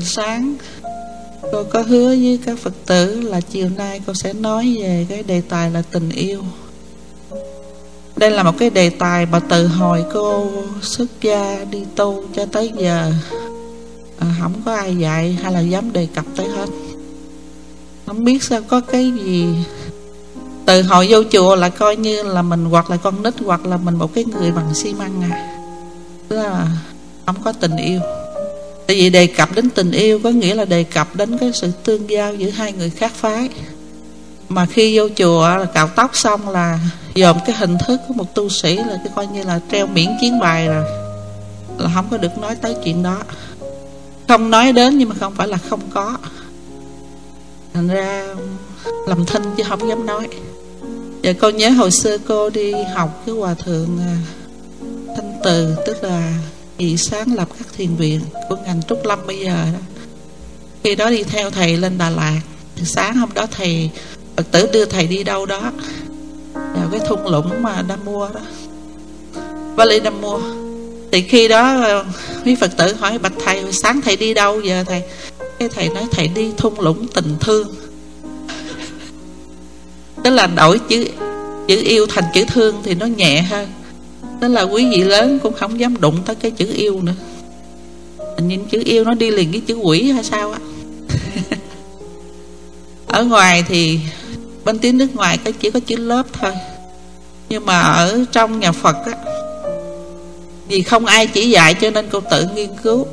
sáng. Cô có hứa với các phật tử là chiều nay cô sẽ nói về cái đề tài là tình yêu. Đây là một cái đề tài mà từ hồi cô xuất gia đi tu cho tới giờ à, không có ai dạy hay là dám đề cập tới hết. Không biết sao có cái gì từ hồi vô chùa là coi như là mình hoặc là con nít hoặc là mình một cái người bằng xi măng à. Tức là không có tình yêu tại vì đề cập đến tình yêu có nghĩa là đề cập đến cái sự tương giao giữa hai người khác phái. Mà khi vô chùa là cạo tóc xong là dòm cái hình thức của một tu sĩ là cái coi như là treo miễn chiến bài rồi. Là không có được nói tới chuyện đó. Không nói đến nhưng mà không phải là không có. Thành ra làm thinh chứ không dám nói. Và cô nhớ hồi xưa cô đi học cái hòa thượng à, thanh từ, tức là vị sáng lập các thiền viện của ngành trúc lâm bây giờ đó. Khi đó đi theo thầy lên đà lạt sáng hôm đó thầy, phật tử đưa thầy đi đâu đó. Vào cái thung lũng mà đam mua đó vali đam mua thì khi đó ờ, quý phật tử hỏi bạch thầy, sáng thầy đi đâu giờ thầy? Cái thầy nói, thầy đi thung lũng tình thương. Tức là đổi chữ chữ yêu thành chữ thương thì nó nhẹ hơn tức là quý vị lớn cũng không dám đụng tới cái chữ yêu nữa. Nhìn chữ yêu nó đi liền với chữ quỷ hay sao á? Ở ngoài thì bên tiếng nước ngoài cái chỉ có chữ lớp thôi. Nhưng mà ở trong nhà phật á vì không ai chỉ dạy cho nên cô tự nghiên cứu.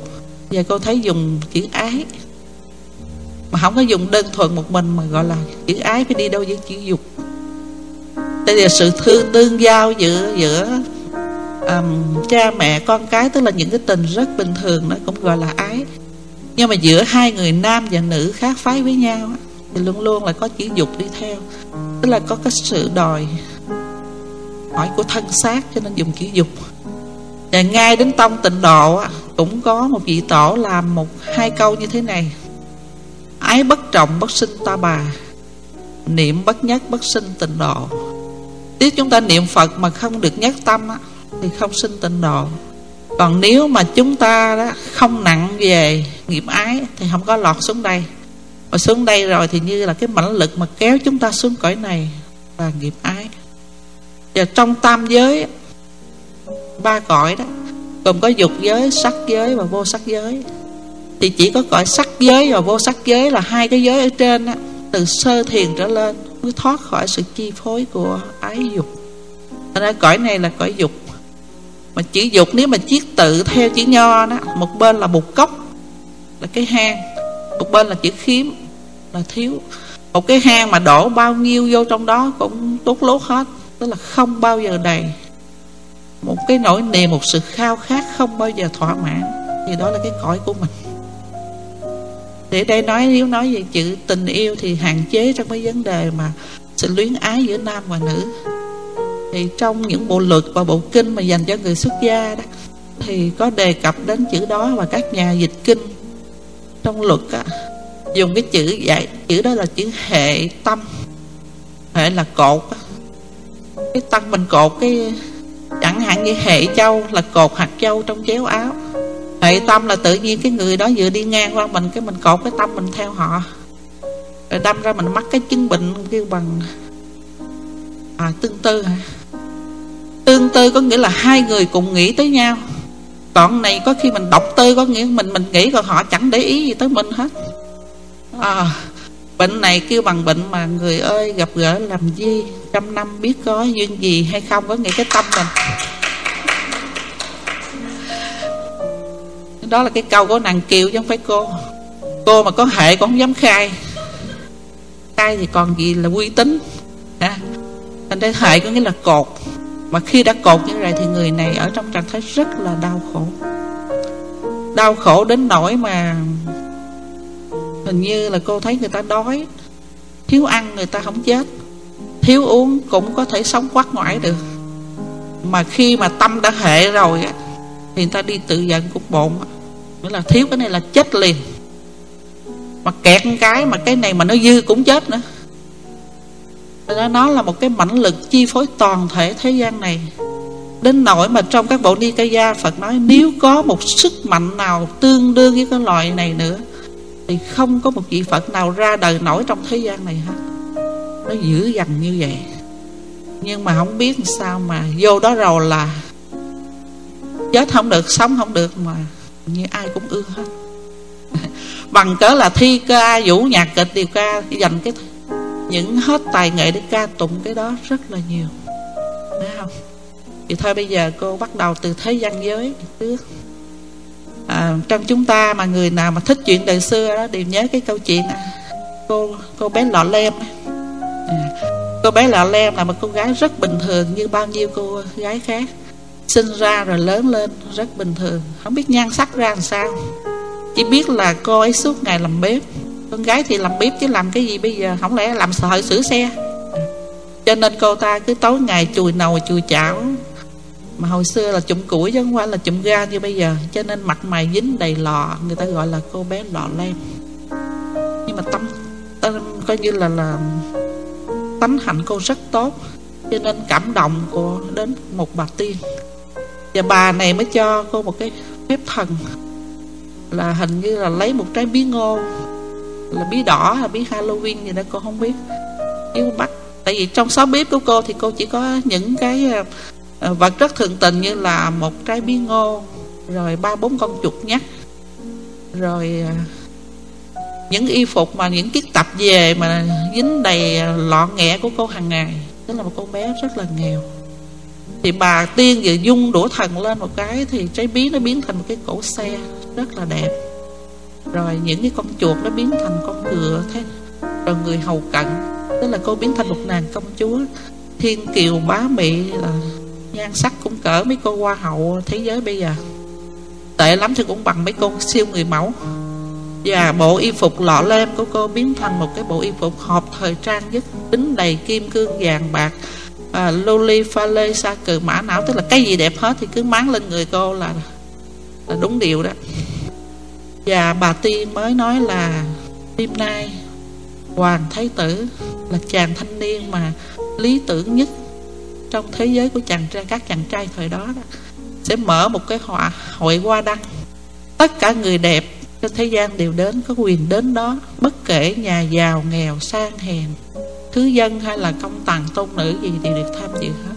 Và cô thấy dùng chữ ái. Mà không có dùng đơn thuần một mình mà gọi là chữ ái phải đi đâu với chữ dục. Đây là sự thương, tương giao giữa giữa um, cha mẹ con cái tức là những cái tình rất bình thường đó cũng gọi là ái. Nhưng mà giữa hai người nam và nữ khác phái với nhau thì luôn luôn là có chữ dục đi theo. Tức là có cái sự đòi hỏi của thân xác cho nên dùng chữ dục. Và ngay đến tông tịnh độ cũng có một vị tổ làm một hai câu như thế này. Ái bất trọng bất sinh ta bà. Niệm bất nhất bất sinh tịnh độ. Nếu chúng ta niệm phật mà không được nhất tâm thì không sinh tịnh độ. Còn nếu mà chúng ta đó không nặng về nghiệp ái thì không có lọt xuống đây. Mà xuống đây rồi thì như là cái mãnh lực mà kéo chúng ta xuống cõi này là nghiệp ái. Và trong tam giới, ba cõi đó, gồm có dục giới, sắc giới và vô sắc giới. Thì chỉ có cõi sắc giới và vô sắc giới là hai cái giới ở trên á, từ sơ thiền trở lên, mới thoát khỏi sự chi phối của ái dục. Thành ra cõi này là cõi dục mà chỉ dục nếu mà chiết tự theo chữ nho đó, Một bên là bục cốc, Là cái hang, Một bên là chữ khiếm, Là thiếu. Một cái hang mà đổ bao nhiêu vô trong đó Cũng tốt lốt hết, Tức là không bao giờ đầy. Một cái nỗi niềm, Một sự khao khát không bao giờ thỏa mãn. Thì đó là cái cõi của mình. Để đây nói, nếu nói về chữ tình yêu thì hạn chế trong cái vấn đề mà sự luyến ái giữa nam và nữ thì trong những bộ luật và bộ kinh mà dành cho người xuất gia đó thì có đề cập đến chữ đó và các nhà dịch kinh. Trong luật á, dùng cái chữ dạy chữ đó là chữ hệ tâm hệ là cột á. cái tâm mình cột cái chẳng hạn như hệ châu là cột hạt châu trong chéo áo. Hệ tâm là tự nhiên cái người đó vừa đi ngang qua mình cái mình cột cái tâm mình theo họ. Rồi đâm ra mình mắc cái chứng bệnh kêu bằng à tương tư. hả tương tư có nghĩa là hai người cùng nghĩ tới nhau. Còn này có khi mình đọc tư có nghĩa mình mình nghĩ còn họ chẳng để ý gì tới mình hết. À, bệnh này kêu bằng bệnh mà người ơi gặp gỡ làm gì? Trăm năm biết có duyên gì hay không? Có nghĩa cái tâm mình. Đó là cái câu của nàng kiều chứ không phải cô. Cô mà có hệ cũng không dám khai. Khai thì còn gì là uy tín. À, thành ra hệ có nghĩa là cột mà khi đã cột như vậy thì người này ở trong trạng thái rất là đau khổ. Đau khổ đến nỗi mà hình như là cô thấy người ta đói, thiếu ăn người ta không chết, thiếu uống cũng có thể sống quát ngoại được. Mà khi mà tâm đã hệ rồi á, thì người ta đi tự giận cục bộn. Nghĩa là thiếu cái này là chết liền. Mà kẹt cái mà cái này mà nó dư cũng chết nữa ra nó là một cái mãnh lực chi phối toàn thể thế gian này. Đến nỗi mà trong các bộ Nikaya Phật nói Nếu có một sức mạnh nào tương đương với cái loại này nữa, thì không có một vị phật nào ra đời nổi trong thế gian này hết. Nó dữ dằn như vậy. Nhưng mà không biết sao mà vô đó rồi là chết không được, sống không được mà như ai cũng ưa hết. Bằng cớ là thi ca, vũ nhạc, kịch điều ca, dành cái những hết tài nghệ để ca tụng cái đó rất là nhiều. Đấy không? Thì thôi bây giờ cô bắt đầu từ thế gian giới trước. À, trong chúng ta mà người nào mà thích chuyện đời xưa đó đều nhớ cái câu chuyện à, cô cô bé lọ lem. À, cô bé lọ lem là một cô gái rất bình thường như bao nhiêu cô gái khác. Sinh ra rồi lớn lên rất bình thường. Không biết nhan sắc ra làm sao. Chỉ biết là cô ấy suốt ngày làm bếp con gái thì làm bếp chứ làm cái gì bây giờ? Không lẽ làm sợ sửa xe? Cho nên cô ta cứ tối ngày chùi nồi chùi chảo. Mà hồi xưa là chụm củi chứ không phải là chụm ga như bây giờ. Cho nên mặt mày dính đầy lọ người ta gọi là cô bé lọ lem nhưng mà tâm, tâm coi như là là tánh hạnh cô rất tốt. Cho nên cảm động cô đến một bà tiên. Và bà này mới cho cô một cái phép thần. Là hình như là lấy một trái bí ngô là bí đỏ hay bí Halloween gì đó cô không biết. Yêu bắt tại vì trong sáu bếp của cô thì cô chỉ có những cái ờ, ờ, vật rất thường tình như là một trái bí ngô, rồi ba bốn con chuột nhắt, rồi ờ, những y phục mà những chiếc tập về mà dính đầy lọ nghẹ của cô hàng ngày. Tức là một cô bé rất là nghèo. Thì bà tiên vừa dung đũa thần lên một cái thì trái bí nó biến thành một cái cổ xe rất là đẹp rồi những cái con chuột nó biến thành con ngựa thế. Rồi người hầu cận tức là cô biến thành một nàng công chúa. Thiên kiều bá mị là nhan sắc cũng cỡ mấy cô hoa hậu thế giới bây giờ. Tệ lắm thì cũng bằng mấy cô siêu người mẫu. Và bộ y phục lọ lem của cô biến thành một cái bộ y phục hợp thời trang nhất tính đầy kim cương vàng bạc. À, loli pha lê sa cừ mã não tức là cái gì đẹp hết thì cứ máng lên người cô là là đúng điều đó và bà tiên mới nói là đêm nay hoàng thái tử là chàng thanh niên mà lý tưởng nhất trong thế giới của chàng trai các chàng trai thời đó, đó. Sẽ mở một cái họa hội hoa đăng. Tất cả người đẹp trên thế gian đều đến có quyền đến đó bất kể nhà giàu nghèo sang hèn thứ dân hay là công tàng tôn nữ gì thì được tham dự hết.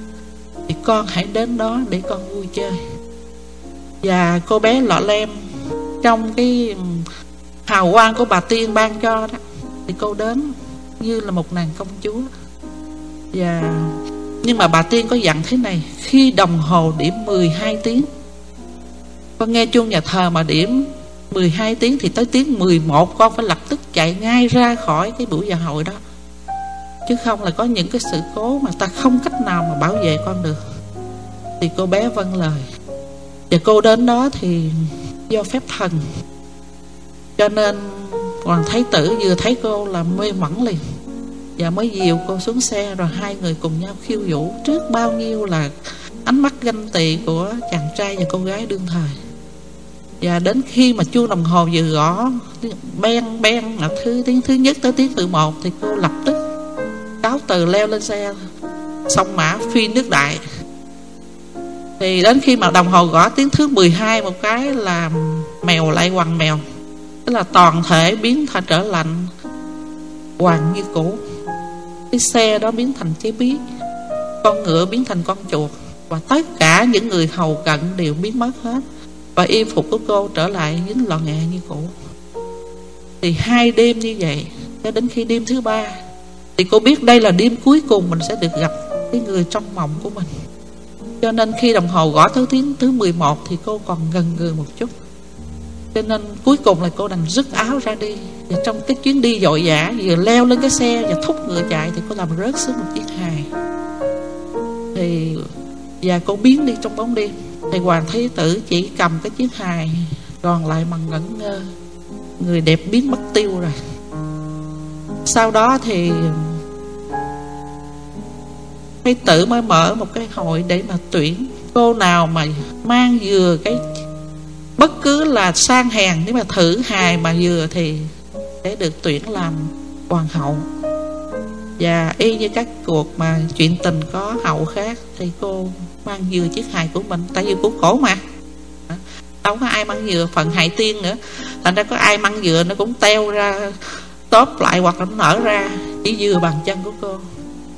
Thì con hãy đến đó để con vui chơi. Và cô bé lọ lem trong cái ừ, hào quang của bà tiên ban cho đó. Thì cô đến như là một nàng công chúa. Và, nhưng mà bà tiên có dặn thế này, khi đồng hồ điểm 12 tiếng, con nghe chuông nhà thờ mà điểm 12 tiếng thì tới tiếng 11 con phải lập tức chạy ngay ra khỏi cái buổi dạ hội đó. Chứ không là có những cái sự cố mà ta không cách nào mà bảo vệ con được. Thì cô bé vâng lời. Và cô đến đó thì do phép thần. Cho nên hoàng thái tử vừa thấy cô là mê mẩn liền, và mới dìu cô xuống xe, rồi hai người cùng nhau khiêu vũ trước bao nhiêu là ánh mắt ganh tị của chàng trai và cô gái đương thời. Và đến khi mà chuông đồng hồ vừa gõ ben ben là thứ tiếng thứ nhất tới tiếng thứ một, thì cô lập tức cáo từ leo lên xe sông mã phi nước đại thì đến khi mà đồng hồ gõ tiếng thứ 12 một cái là mèo lại quằn mèo. Tức là toàn thể biến thành trở lạnh hoàng như cũ. Cái xe đó biến thành trái bí con ngựa biến thành con chuột. Và tất cả những người hầu cận đều biến mất hết. Và y phục của cô trở lại dính lò nghẹ như cũ. Thì hai đêm như vậy, cho đến khi đêm thứ ba, thì cô biết đây là đêm cuối cùng mình sẽ được gặp cái người trong mộng của mình cho nên khi đồng hồ gõ thứ tiếng, thứ 11 Thì cô còn gần người một chút. Cho nên cuối cùng là cô đành rứt áo ra đi. Và trong cái chuyến đi dội dã, Vừa leo lên cái xe và thúc ngựa chạy Thì cô làm rớt xuống một chiếc hài Thì Và cô biến đi trong bóng đêm. Thì Hoàng thế Tử chỉ cầm cái chiếc hài Còn lại bằng ngẩn ngơ. Người đẹp biến mất tiêu rồi. Sau đó thì mấy tử mới mở một cái hội để mà tuyển Cô nào mà mang vừa cái Bất cứ là sang hèn, Nếu mà thử hài mà vừa thì Sẽ được tuyển làm hoàng hậu. Và y như các cuộc mà chuyện tình có hậu khác Thì cô mang vừa chiếc hài của mình, Tại vì của cổ mà. Đâu có ai mang dừa phần hại tiên nữa. Thành ra có ai mang dừa nó cũng teo ra, tóp lại hoặc là nó nở ra, chỉ dừa bàn chân của cô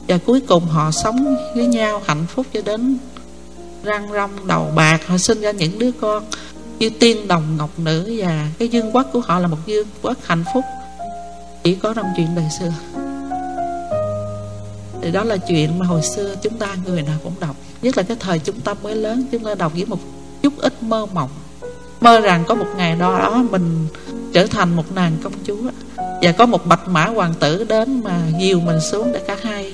và cuối cùng họ sống với nhau hạnh phúc cho đến răng rong đầu bạc. Họ sinh ra những đứa con như tiên đồng ngọc nữ. Và cái dương quốc của họ là một dương quốc hạnh phúc. Chỉ có trong chuyện đời xưa. Thì đó là chuyện mà hồi xưa chúng ta, người nào cũng đọc. Nhất là cái thời chúng ta mới lớn, chúng ta đọc với một chút ít mơ mộng. Mơ rằng có một ngày đó mình trở thành một nàng công chúa. Và có một bạch mã hoàng tử đến mà dìu mình xuống để cả hai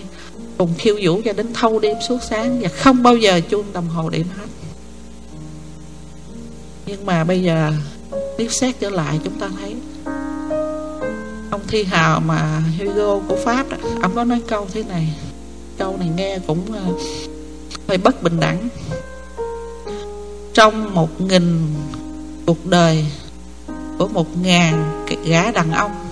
cùng khiêu vũ cho đến thâu đêm suốt sáng và không bao giờ chuông đồng hồ điểm hết. Nhưng mà bây giờ tiếp xét trở lại chúng ta thấy ông thi hào mà Hugo của Pháp đó, ông có nói câu thế này câu này nghe cũng ờ, hơi bất bình đẳng. Trong một nghìn cuộc đời của một ngàn gã đàn ông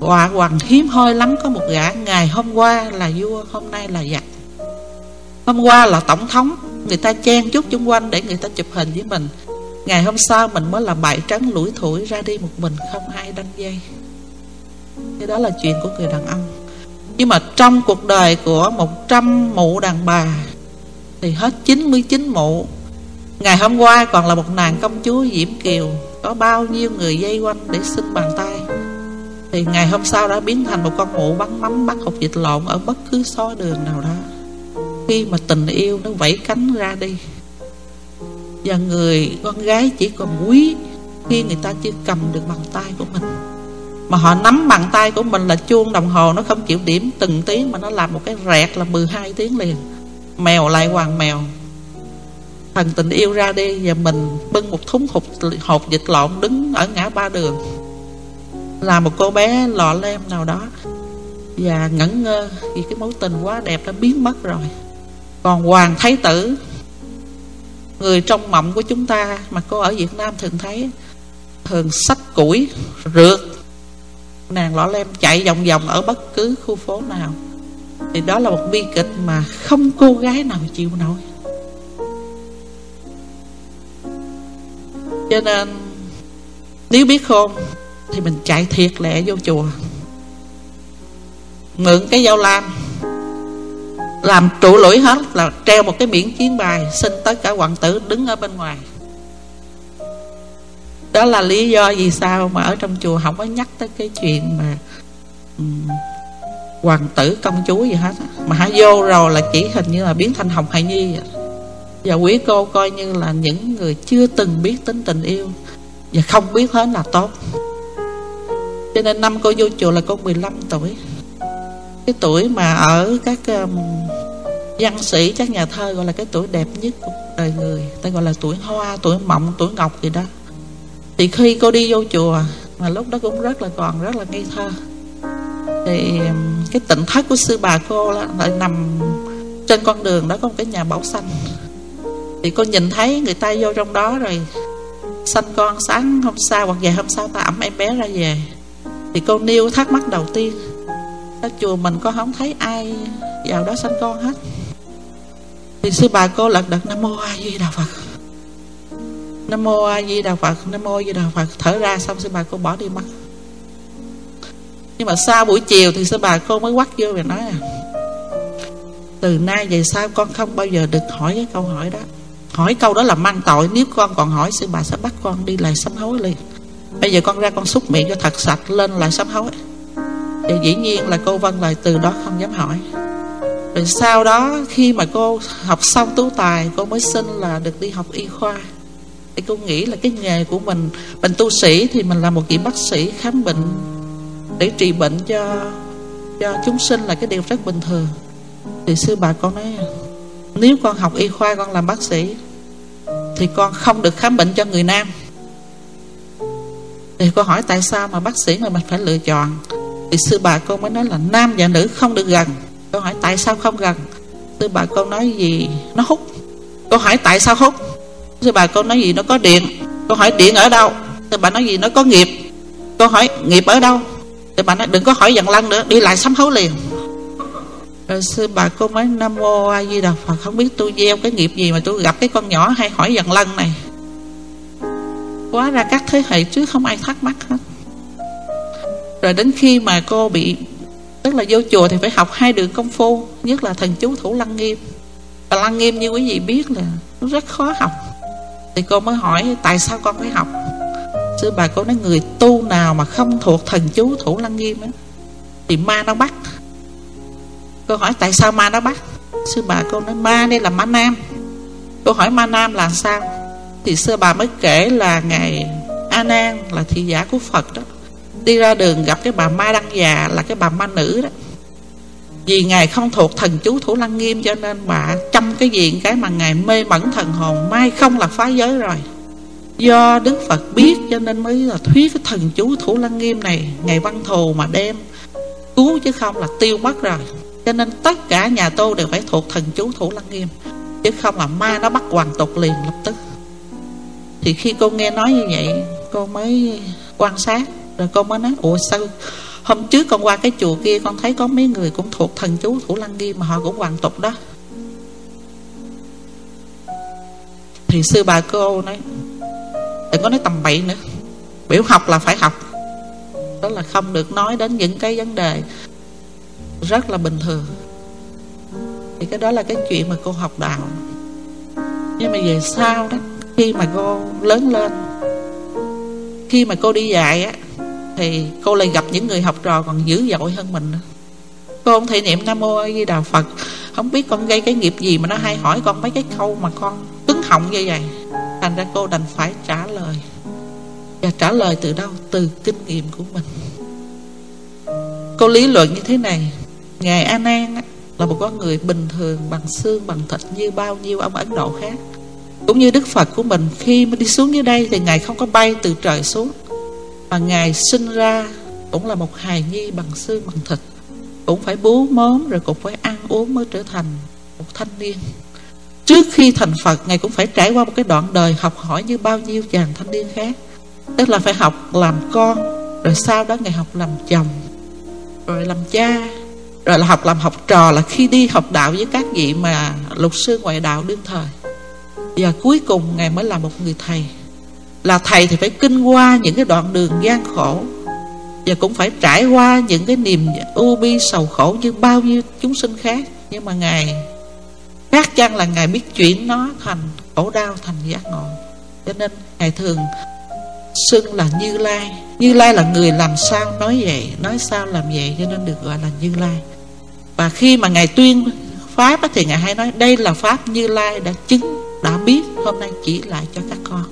Họa hoàng hiếm hoi lắm, có một gã Ngày hôm qua là vua, Hôm nay là giặc. Hôm qua là tổng thống, Người ta chen chút chung quanh để người ta chụp hình với mình. Ngày hôm sau mình mới là bại trắng lủi thủi Ra đi một mình, không ai đăng dây. Cái đó là chuyện của người đàn ông. Nhưng mà trong cuộc đời của 100 mụ đàn bà, Thì hết 99 mụ. Ngày hôm qua còn là một nàng công chúa Diễm Kiều, Có bao nhiêu người dây quanh để xin bàn tay. Thì ngày hôm sau đã biến thành một con hổ bắn mắm bắt hột dịch lộn Ở bất cứ xó đường nào đó. Khi mà tình yêu nó vẫy cánh ra đi Và người con gái chỉ còn quý Khi người ta chưa cầm được bàn tay của mình. Mà họ nắm bàn tay của mình là chuông đồng hồ Nó không chịu điểm từng tiếng Mà nó làm một cái rẹt là 12 tiếng liền. Mèo lại hoàng mèo. Thần tình yêu ra đi Và mình bưng một thúng hột, hột dịch lộn Đứng ở ngã ba đường. Là một cô bé lọ lem nào đó. Và ngẩn ngơ Vì cái mối tình quá đẹp đã biến mất rồi. Còn Hoàng Thái Tử, Người trong mộng của chúng ta Mà cô ở Việt Nam thường thấy, Thường sách củi, Rượt. Nàng lọ lem chạy vòng vòng Ở bất cứ khu phố nào. Thì đó là một bi kịch mà Không cô gái nào chịu nổi. Cho nên, Nếu biết khôn thì mình chạy thiệt lẹ vô chùa. Mượn cái dao lam. Làm trụ lũi hết Là treo một cái biển chiến bài Xin tất cả hoàng tử đứng ở bên ngoài. Đó là lý do vì sao Mà ở trong chùa không có nhắc tới cái chuyện mà um, Hoàng tử công chúa gì hết Mà hả vô rồi là chỉ hình như là biến thành Hồng Hải Nhi vậy. Và quý cô coi như là những người chưa từng biết tính tình yêu. Và không biết hết là tốt. Cho nên năm cô vô chùa là cô 15 tuổi. Cái tuổi mà ở các um, văn sĩ, các nhà thơ gọi là cái tuổi đẹp nhất của đời người. Ta gọi là tuổi hoa, tuổi mộng, tuổi ngọc gì đó. Thì khi cô đi vô chùa Mà lúc đó cũng rất là còn rất là ngây thơ. Thì um, cái tỉnh thất của sư bà cô là, lại nằm trên con đường đó có một cái nhà bảo xanh. Thì cô nhìn thấy người ta vô trong đó rồi Sanh con sáng hôm sau hoặc ngày hôm sau ta ẩm em bé ra về. Thì cô nêu thắc mắc đầu tiên. Ở chùa mình có không thấy ai vào đó sanh con hết? Thì sư bà cô lật đật Nam Mô A Di Đà Phật. Nam Mô A Di Đà Phật, Nam Mô A Di Đà Phật. Thở ra xong sư bà cô bỏ đi mất. Nhưng mà sau buổi chiều Thì sư bà cô mới quắt vô và nói à Từ nay về sau con không bao giờ được hỏi cái câu hỏi đó. Hỏi câu đó là mang tội. Nếu con còn hỏi, sư bà sẽ bắt con đi lại sám hối liền. Bây giờ con ra con xúc miệng cho thật sạch Lên lại sám hối. Thì dĩ nhiên là cô Vân lại từ đó không dám hỏi. Rồi sau đó Khi mà cô học xong tú tài, Cô mới xin là được đi học y khoa. Thì cô nghĩ là cái nghề của mình Mình tu sĩ thì mình là một vị bác sĩ Khám bệnh Để trị bệnh cho cho chúng sinh là cái điều rất bình thường. Thì sư bà con nói, Nếu con học y khoa, con làm bác sĩ thì con không được khám bệnh cho người nam thì cô hỏi tại sao mà bác sĩ mà mình phải lựa chọn? Thì sư bà cô mới nói là nam và nữ không được gần. Cô hỏi tại sao không gần? Sư bà cô nói gì? Nó hút. Cô hỏi tại sao hút? Sư bà cô nói gì? Nó có điện. Cô hỏi điện ở đâu? Sư bà nói gì? Nó có nghiệp. Cô hỏi nghiệp ở đâu? Sư bà nói đừng có hỏi dần lăng nữa, đi lại sám hối liền. Rồi sư bà cô mới Nam Mô A Di Đà Phật, Không biết tôi gieo cái nghiệp gì mà tôi gặp cái con nhỏ hay hỏi dần lăng này. Quá ra các thế hệ trước không ai thắc mắc hết. Rồi đến khi mà cô bị Tức là vô chùa thì phải học hai đường công phu Nhất là thần chú thủ lăng nghiêm. Và lăng nghiêm như quý vị biết là Nó rất khó học. Thì cô mới hỏi tại sao con phải học? Sư bà cô nói người tu nào mà không thuộc thần chú thủ lăng nghiêm ấy, Thì ma nó bắt. Cô hỏi tại sao ma nó bắt? Sư bà cô nói ma đây là ma nam. Cô hỏi ma nam là sao? Thì xưa bà mới kể là Ngài A Nan là thị giả của Phật đó. Đi ra đường gặp cái bà ma đăng già Là cái bà ma nữ đó. Vì Ngài không thuộc thần chú thủ lăng nghiêm Cho nên bà chăm cái diện Cái mà Ngài mê mẩn thần hồn, Mai không là phá giới rồi. Do Đức Phật biết cho nên mới là thuyết cái thần chú thủ lăng nghiêm này, Ngày văn thù mà đem Cứu chứ không là tiêu mất rồi. Cho nên tất cả nhà tu đều phải thuộc thần chú thủ lăng nghiêm, Chứ không là ma nó bắt hoàn tục liền lập tức. Thì khi cô nghe nói như vậy, Cô mới quan sát, Rồi cô mới nói, Ủa sao Hôm trước con qua cái chùa kia, Con thấy có mấy người cũng thuộc thần chú thủ lăng nghiêm Mà họ cũng hoàn tục đó. Thì sư bà cô nói, Đừng có nói tầm bậy nữa, Biểu học là phải học. Đó là không được nói đến những cái vấn đề Rất là bình thường. Thì cái đó là cái chuyện mà cô học đạo. Nhưng mà về sau đó khi mà cô lớn lên Khi mà cô đi dạy á Thì cô lại gặp những người học trò còn dữ dội hơn mình. Cô không thể niệm Nam Mô A Di Đà Phật. Không biết con gây cái nghiệp gì mà nó hay hỏi con mấy cái câu mà con cứng họng như vậy. Thành ra cô đành phải trả lời. Và trả lời từ đâu? Từ kinh nghiệm của mình. Cô lý luận như thế này. Ngài A Nan á, là một con người bình thường Bằng xương, bằng thịt như bao nhiêu ông Ấn Độ khác. Cũng như Đức Phật của mình Khi mình đi xuống dưới đây Thì Ngài không có bay từ trời xuống Mà Ngài sinh ra Cũng là một hài nhi bằng xương, bằng thịt. Cũng phải bú mớm Rồi cũng phải ăn uống mới trở thành Một thanh niên. Trước khi thành Phật Ngài cũng phải trải qua một cái đoạn đời Học hỏi như bao nhiêu chàng thanh niên khác. Tức là phải học làm con Rồi sau đó Ngài học làm chồng Rồi làm cha Rồi là học làm học trò Là khi đi học đạo với các vị mà Lục sư ngoại đạo đương thời. Và cuối cùng Ngài mới là một người thầy. Là thầy thì phải kinh qua những cái đoạn đường gian khổ, Và cũng phải trải qua những cái niềm u bi sầu khổ Như bao nhiêu chúng sinh khác. Nhưng mà Ngài Chắc chắn là Ngài biết chuyển nó thành khổ đau, thành giác ngộ. Cho nên Ngài thường xưng là Như Lai. Như Lai là người làm sao nói vậy Nói sao làm vậy cho nên được gọi là Như Lai. Và khi mà Ngài tuyên Pháp thì Ngài hay nói, Đây là Pháp Như Lai đã chứng đã biết hôm nay chỉ lại cho các con.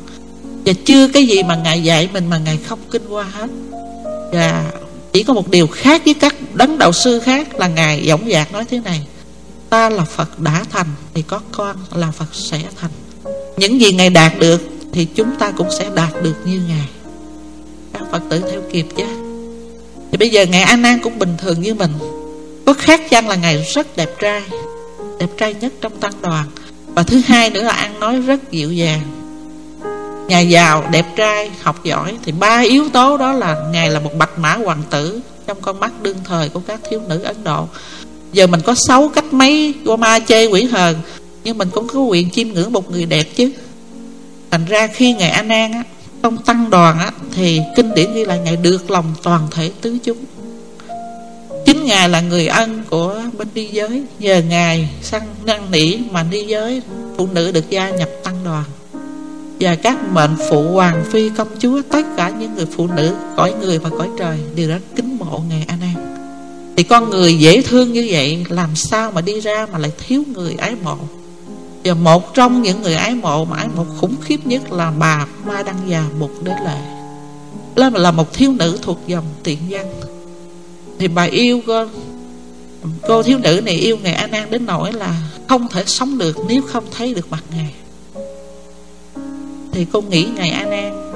Và chưa cái gì mà Ngài dạy mình Mà Ngài không kinh qua hết. Và chỉ có một điều khác với các đấng đạo sư khác Là Ngài dõng dạc nói thế này. Ta là Phật đã thành Thì có con là Phật sẽ thành. Những gì Ngài đạt được Thì chúng ta cũng sẽ đạt được như Ngài. Các Phật tử theo kịp chứ. Thì bây giờ Ngài An Nan cũng bình thường như mình. Có khác chăng là Ngài rất đẹp trai? Đẹp trai nhất trong tăng đoàn. Và thứ hai nữa là ăn nói rất dịu dàng. Ngài giàu, đẹp trai, học giỏi. Thì ba yếu tố đó là Ngài là một bạch mã hoàng tử Trong con mắt đương thời của các thiếu nữ Ấn Độ. Giờ mình có xấu cách mấy Qua ma chê quỷ hờn Nhưng mình cũng có quyền chiêm ngưỡng một người đẹp chứ. Thành ra khi Ngài An An á Trong tăng đoàn á Thì kinh điển ghi lại Ngài được lòng toàn thể tứ chúng. Chính Ngài là người ân của bên đi giới. Nhờ Ngài săn năn nỉ mà đi giới Phụ nữ được gia nhập tăng đoàn. Và các mệnh phụ hoàng phi công chúa Tất cả những người phụ nữ Cõi người và cõi trời Đều rất kính mộ Ngài A Nan. Thì con người dễ thương như vậy Làm sao mà đi ra mà lại thiếu người ái mộ? Và một trong những người ái mộ Mà ái mộ khủng khiếp nhất là bà Ma Đăng Già một Đế Lệ. Là, là một thiếu nữ thuộc dòng tiện danh thì bà yêu cô. Cô thiếu nữ này yêu Ngài A Nan đến nỗi là Không thể sống được nếu không thấy được mặt Ngài. Thì cô nghĩ Ngài A Nan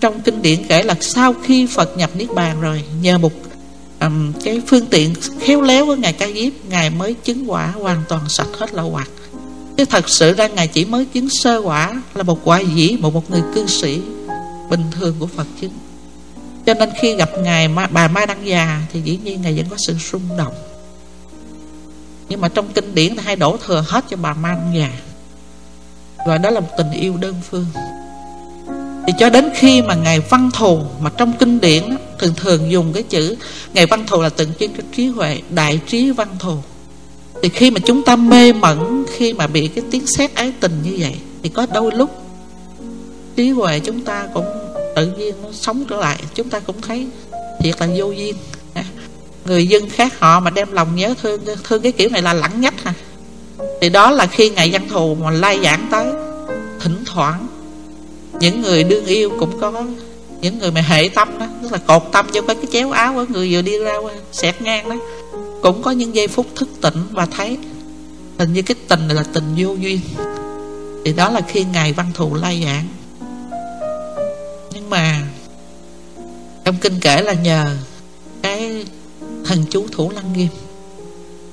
Trong kinh điển kể là sau khi Phật nhập Niết Bàn rồi Nhờ một um, cái phương tiện khéo léo của ngài ca diếp ngài mới chứng quả hoàn toàn sạch hết lậu hoặc. Chứ thật sự ra ngài chỉ mới chứng sơ quả là một quả dĩ một một người cư sĩ bình thường của phật chứng cho nên khi gặp ngài bà mai đăng già thì dĩ nhiên ngài vẫn có sự rung động. Nhưng mà trong kinh điển thì hay đổ thừa hết cho bà mai đăng già và đó là một tình yêu đơn phương. Thì cho đến khi mà ngài văn thù, mà trong kinh điển thường thường dùng cái chữ ngài văn thù là tượng trưng cho trí huệ, đại trí văn thù. Thì khi mà chúng ta mê mẩn, khi mà bị cái tiếng sét ái tình như vậy, thì có đôi lúc trí huệ chúng ta cũng tự nhiên nó sống trở lại. Chúng ta cũng thấy thiệt là vô duyên. À, người dân khác họ mà đem lòng nhớ thương thương cái kiểu này là lẳng nhất hả? Thì đó là khi ngày văn thù mà lai giảng tới, thỉnh thoảng những người đương yêu cũng có những người mà hệ tâm đó, tức là cột tâm vô cái chéo áo của người vừa đi ra xẹt ngang đó. Cũng có những giây phút thức tỉnh và thấy hình như cái tình này là tình vô duyên. Thì đó là khi ngài văn thù lai giảng nhưng mà. Trong kinh kể là nhờ cái thần chú thủ lăng nghiêm.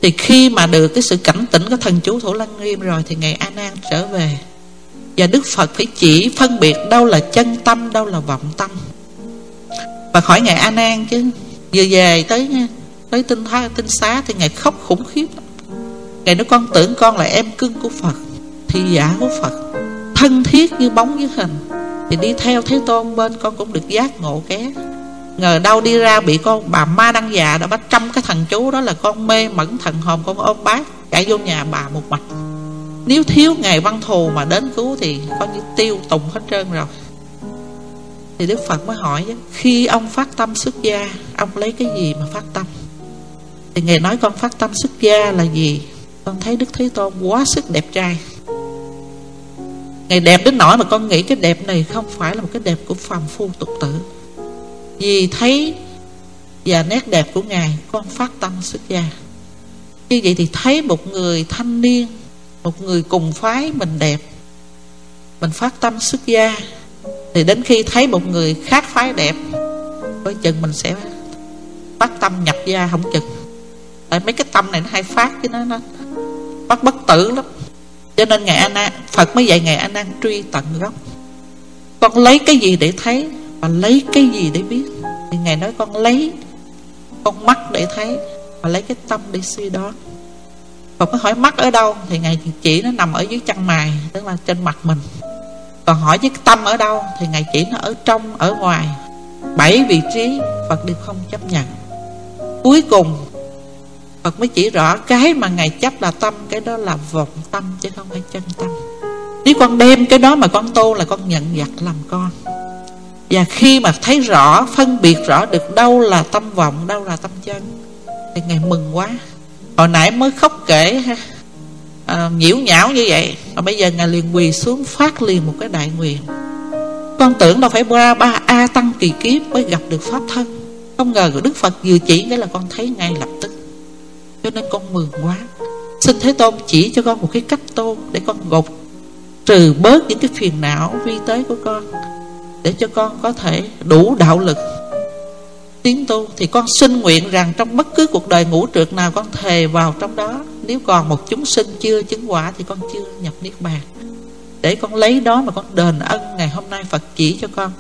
Thì khi mà được cái sự cảnh tỉnh của thần chú thủ lăng nghiêm rồi thì ngày a nan trở về. Và đức phật phải chỉ phân biệt đâu là chân tâm, đâu là vọng tâm. Và khỏi ngày a nan chứ, vừa về tới tới tinh tha, tinh xá thì ngài khóc khủng khiếp. Ngài nói, con tưởng con là em cưng của phật. Thì giả của phật, thân thiết như bóng với hình thì đi theo thế tôn bên con cũng được giác ngộ ké. Ngờ đâu đi ra bị con bà ma đăng già đã bắt trăm cái thằng chú đó là con mê mẫn thần hồn con ôm bác, chạy vô nhà bà một mạch. Nếu thiếu ngày văn thù mà đến cứu thì coi như tiêu tùng hết trơn rồi. Thì đức phật mới hỏi, khi ông phát tâm xuất gia, ông lấy cái gì mà phát tâm? Thì ngài nói, con phát tâm xuất gia là gì? Con thấy đức thế tôn quá sức đẹp trai. Ngày đẹp đến nỗi mà con nghĩ cái đẹp này không phải là một cái đẹp của phàm phu tục tử. Vì thấy và nét đẹp của Ngài con phát tâm xuất gia. Như vậy thì thấy một người thanh niên Một người cùng phái mình đẹp Mình phát tâm xuất gia Thì đến khi thấy một người khác phái đẹp Coi chừng mình sẽ phát tâm nhập gia không chừng. Tại mấy cái tâm này nó hay phát chứ nó, nó bắt bất tử lắm cho nên ngài a phật mới dạy ngài a truy tận gốc. Con lấy cái gì để thấy và lấy cái gì để biết? Thì ngài nói con lấy con mắt để thấy và lấy cái tâm để suy đoán. Phật mới hỏi mắt ở đâu? Thì Ngài chỉ nó nằm ở dưới chân mày Tức là trên mặt mình. Còn hỏi với tâm ở đâu? Thì Ngài chỉ nó ở trong, ở ngoài. Bảy vị trí Phật đều không chấp nhận. Cuối cùng Phật mới chỉ rõ cái mà Ngài chấp là tâm Cái đó là vọng tâm chứ không phải chân tâm. Nếu con đem cái đó mà con tu Là con nhận giặc làm con. Và khi mà thấy rõ Phân biệt rõ được đâu là tâm vọng Đâu là tâm chân Thì Ngài mừng quá. Hồi nãy mới khóc kể ha. À, Nhiễu nhão như vậy Mà bây giờ Ngài liền quỳ xuống phát liền một cái đại nguyện. Con tưởng đâu phải qua ba A tăng kỳ kiếp Mới gặp được Pháp thân. Không ngờ Đức Phật vừa chỉ cái là con thấy ngay lập tức cho nên con mừng quá. Xin Thế Tôn chỉ cho con một cái cách tu Để con gột trừ bớt những cái phiền não vi tế của con Để cho con có thể đủ đạo lực. Tiến tu Thì con xin nguyện rằng trong bất cứ cuộc đời ngũ trượt nào Con thề vào trong đó Nếu còn một chúng sinh chưa chứng quả Thì con chưa nhập Niết Bàn. Để con lấy đó mà con đền ân Ngày hôm nay Phật chỉ cho con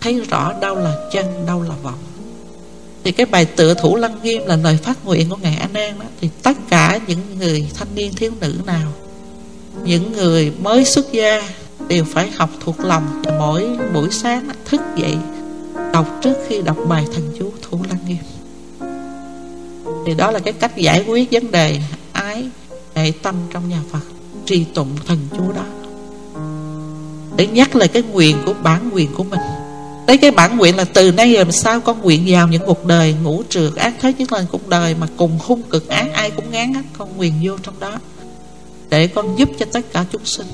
Thấy rõ đâu là chân, đâu là vọng thì cái bài tựa thủ lăng nghiêm là lời phát nguyện của ngài a nan đó. Thì tất cả những người thanh niên thiếu nữ nào, những người mới xuất gia đều phải học thuộc lòng và mỗi buổi sáng thức dậy, đọc trước khi đọc bài thần chú thủ lăng nghiêm. Thì đó là cái cách giải quyết vấn đề ái hệ tâm trong nhà Phật trì tụng thần chú đó. Để nhắc lại cái quyền của bản quyền của mình. Đấy, cái bản nguyện là từ nay làm sao con nguyện vào những cuộc đời ngũ trượt ác thế nhất là cuộc đời mà cùng hung cực ác, ai cũng ngán hết, con nguyện vô trong đó để con giúp cho tất cả chúng sinh.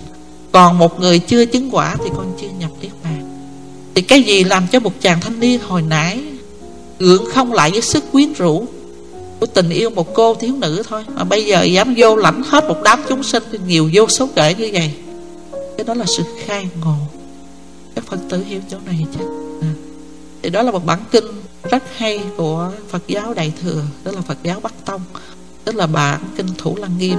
Còn một người chưa chứng quả thì con chưa nhập niết bàn. Thì cái gì làm cho một chàng thanh niên hồi nãy gượng không lại với sức quyến rũ của tình yêu một cô thiếu nữ thôi, mà bây giờ dám vô lãnh hết một đám chúng sinh thì nhiều vô số kể như vậy? Cái đó là sự khai ngộ. Các phật tử hiểu chỗ này chứ thì đó là một bản kinh rất hay của phật giáo đại thừa, đó là phật giáo bắc tông, tức là bản kinh thủ lăng nghiêm.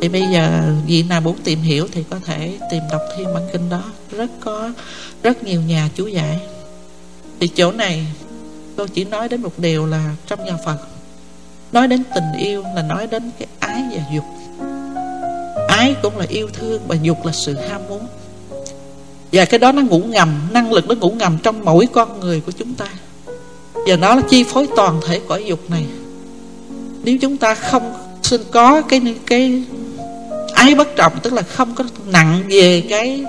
Thì bây giờ vị nào muốn tìm hiểu thì có thể tìm đọc thêm bản kinh đó. Rất có, rất nhiều nhà chú giải. Thì chỗ này tôi chỉ nói đến một điều là trong nhà phật, nói đến tình yêu là nói đến cái ái và dục. Ái cũng là yêu thương và dục là sự ham muốn và cái đó nó ngủ ngầm, năng lực nó ngủ ngầm trong mỗi con người của chúng ta. Và nó là chi phối toàn thể cõi dục này. Nếu chúng ta không sinh có cái cái ái bất trọng, tức là không có nặng về cái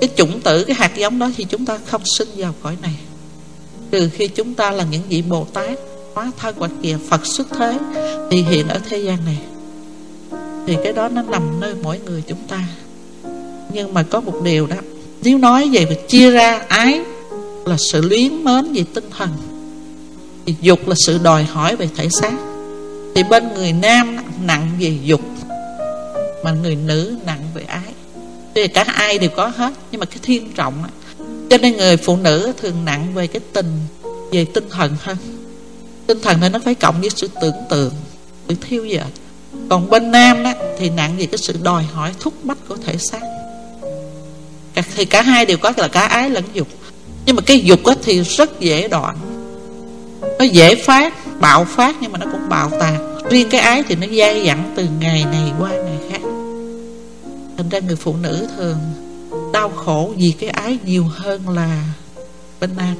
cái chủng tử, cái hạt giống đó, thì chúng ta không sinh vào cõi này. Trừ khi chúng ta là những vị bồ tát, hóa thân hoặc kìa, phật xuất thế, thì hiện ở thế gian này, thì cái đó nó nằm nơi mỗi người chúng ta. Nhưng mà có một điều đó nếu nói về việc chia ra ái là sự luyến mến về tinh thần, thì dục là sự đòi hỏi về thể xác. Thì bên người nam nặng về dục, mà người nữ nặng về ái. Thì cả ai đều có hết, nhưng mà cái thiên trọng cho nên người phụ nữ thường nặng về cái tình, về tinh thần hơn. Tinh thần nên nó phải cộng với sự tưởng tượng, sự thiêu dệt. Còn bên nam đó thì nặng về cái sự đòi hỏi thúc bách của thể xác thì cả hai đều có là cả ái lẫn dục. Nhưng mà cái dục á thì rất dễ đoạn. Nó dễ phát bạo phát nhưng mà nó cũng bạo tàn. Riêng cái ái thì nó dai dẳng từ ngày này qua ngày khác. Thành ra người phụ nữ thường đau khổ vì cái ái nhiều hơn là bên nam.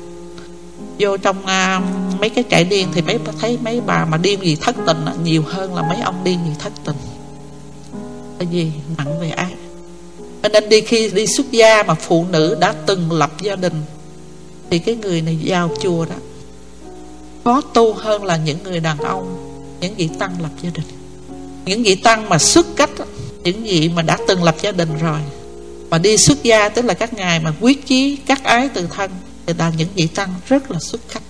Vô trong uh, mấy cái trại điên thì mấy thấy mấy bà mà điên vì thất tình nhiều hơn là mấy ông điên vì thất tình. Tại vì nặng về ái cho nên đi khi đi xuất gia mà phụ nữ đã từng lập gia đình, thì cái người này vào chùa đó có tu hơn là những người đàn ông, những vị tăng lập gia đình. Những vị tăng mà xuất cách những vị mà đã từng lập gia đình rồi, mà đi xuất gia tức là các ngài mà quyết chí cắt ái từ thân, thì là những vị tăng rất là xuất khách.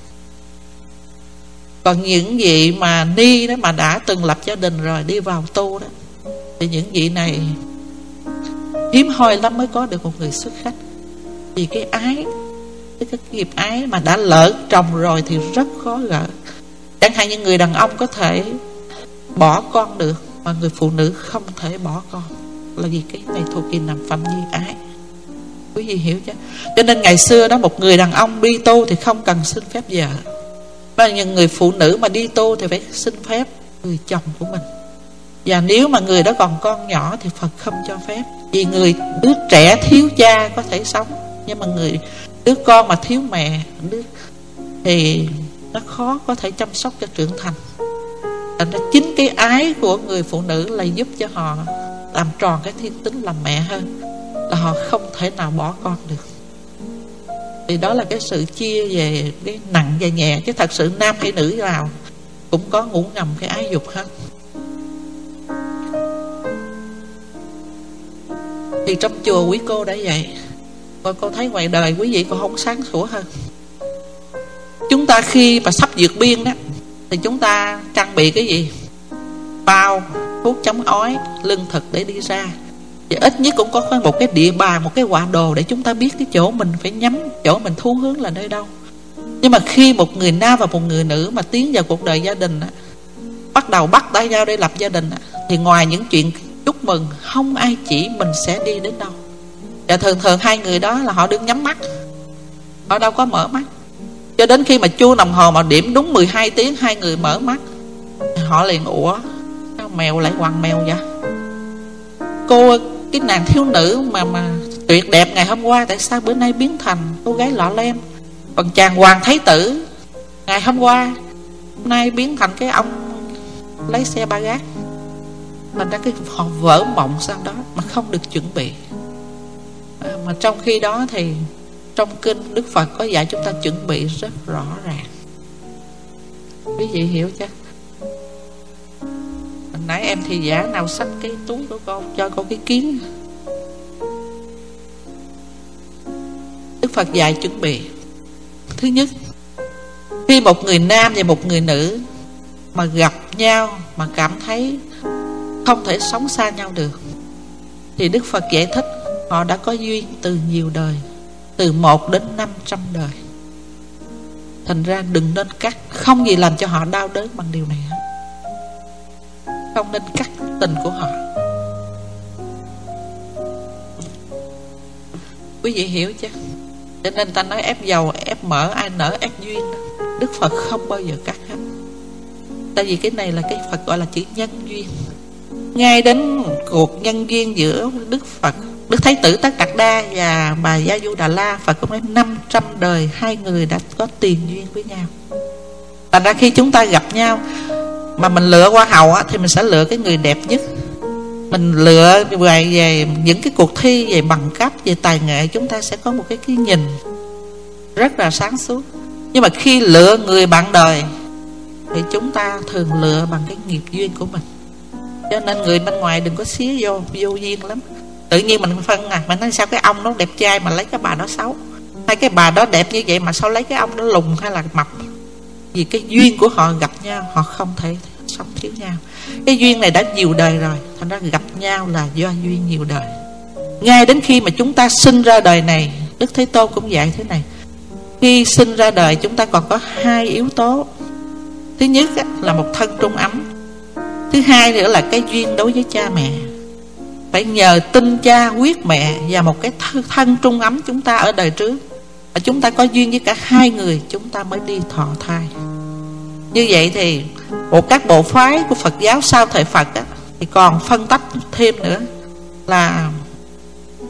Còn những vị mà ni đó mà đã từng lập gia đình rồi, đi vào tu đó, thì những vị này hiếm hoi lắm mới có được một người xuất khách. Vì cái ái, cái nghiệp ái mà đã lỡ trồng rồi thì rất khó gỡ. Chẳng hạn như người đàn ông có thể bỏ con được, mà người phụ nữ không thể bỏ con. Là vì cái này thuộc về nằm phạm vi ái. Quý vị hiểu chứ cho nên ngày xưa đó một người đàn ông đi tu thì không cần xin phép vợ mà những người phụ nữ mà đi tu thì phải xin phép người chồng của mình và nếu mà người đó còn con nhỏ thì Phật không cho phép. Vì người, đứa trẻ thiếu cha có thể sống. Nhưng mà người, đứa con mà thiếu mẹ, đứa, thì nó khó có thể chăm sóc cho trưởng thành. Thành ra chính cái ái của người phụ nữ là giúp cho họ làm tròn cái thiên tính làm mẹ hơn, là họ không thể nào bỏ con được. Thì đó là cái sự chia về cái nặng và nhẹ. Chứ thật sự nam hay nữ nào cũng có ngủ ngầm cái ái dục hết. Thì trong chùa quý cô đã vậy. Và cô thấy ngoài đời quý vị còn không sáng sủa hơn. Chúng ta khi mà sắp vượt biên đó, thì chúng ta trang bị cái gì? Bao thuốc chống ói, lương thực để đi ra. Và ít nhất cũng có khoảng một cái địa bàn, một cái quả đồ để chúng ta biết cái chỗ mình phải nhắm, chỗ mình thu hướng là nơi đâu. Nhưng mà khi một người nam và một người nữ mà tiến vào cuộc đời gia đình bắt đầu bắt tay nhau để lập gia đình thì ngoài những chuyện chúc mừng, không ai chỉ mình sẽ đi đến đâu. Và thường thường hai người đó là họ đứng nhắm mắt. Họ đâu có mở mắt. Cho đến khi mà chuông đồng hồ mà điểm đúng 12 tiếng, hai người mở mắt, họ liền, ủa, sao mèo lại quằn mèo vậy? Cô, cái nàng thiếu nữ mà mà tuyệt đẹp ngày hôm qua tại sao bữa nay biến thành cô gái lọ lem? Còn chàng hoàng thái tử, ngày hôm qua, hôm nay biến thành cái ông lấy xe ba gác thành ra cái họ vỡ mộng sau đó mà không được chuẩn bị. À, mà trong khi đó thì trong kinh Đức Phật có dạy chúng ta chuẩn bị rất rõ ràng. Quý vị hiểu chưa? hồi nãy em thì giả nào xách cái túi của con cho con cái kiến. Đức Phật dạy chuẩn bị. Thứ nhất Khi một người nam và một người nữ Mà gặp nhau Mà cảm thấy không thể sống xa nhau được. Thì Đức Phật giải thích, Họ đã có duyên từ nhiều đời, Từ một đến năm trăm đời. Thành ra đừng nên cắt, Không gì làm cho họ đau đớn bằng điều này. Không nên cắt tình của họ. Quý vị hiểu chứ? Cho nên ta nói ép dầu, ép mở ai nở ép duyên. Đức phật không bao giờ cắt hết. Tại vì cái này là cái phật gọi là chữ nhân duyên ngay đến cuộc nhân duyên giữa đức phật Đức Thái tử Tất Đạt Đa và bà Gia Du Đà La Phật cũng nói 500 đời hai người đã có tiền duyên với nhau. Thành ra khi chúng ta gặp nhau Mà mình lựa qua hầu á, Thì mình sẽ lựa cái người đẹp nhất. Mình lựa về, về những cái cuộc thi Về bằng cấp, về tài nghệ Chúng ta sẽ có một cái, cái nhìn Rất là sáng suốt. Nhưng mà khi lựa người bạn đời Thì chúng ta thường lựa bằng cái nghiệp duyên của mình. Cho nên người bên ngoài đừng có xía vô Vô duyên lắm. Tự nhiên mình phân à Mình nói sao cái ông nó đẹp trai mà lấy cái bà đó xấu? Hay cái bà đó đẹp như vậy mà sao lấy cái ông nó lùng hay là mập? Vì cái duyên của họ gặp nhau, họ không thể sống thiếu nhau. Cái duyên này đã nhiều đời rồi, thành ra gặp nhau là do duyên nhiều đời. Ngay đến khi mà chúng ta sinh ra đời này, đức thế tôn cũng dạy thế này. Khi sinh ra đời chúng ta còn có hai yếu tố. Thứ nhất là một thân trung ấm thứ hai nữa là cái duyên đối với cha mẹ. Phải nhờ tin cha quyết mẹ và một cái thân trung ấm chúng ta ở đời trước. Và chúng ta có duyên với cả hai người chúng ta mới đi thọ thai. Như vậy thì một các bộ phái của Phật giáo sau thời Phật á, thì còn phân tách thêm nữa là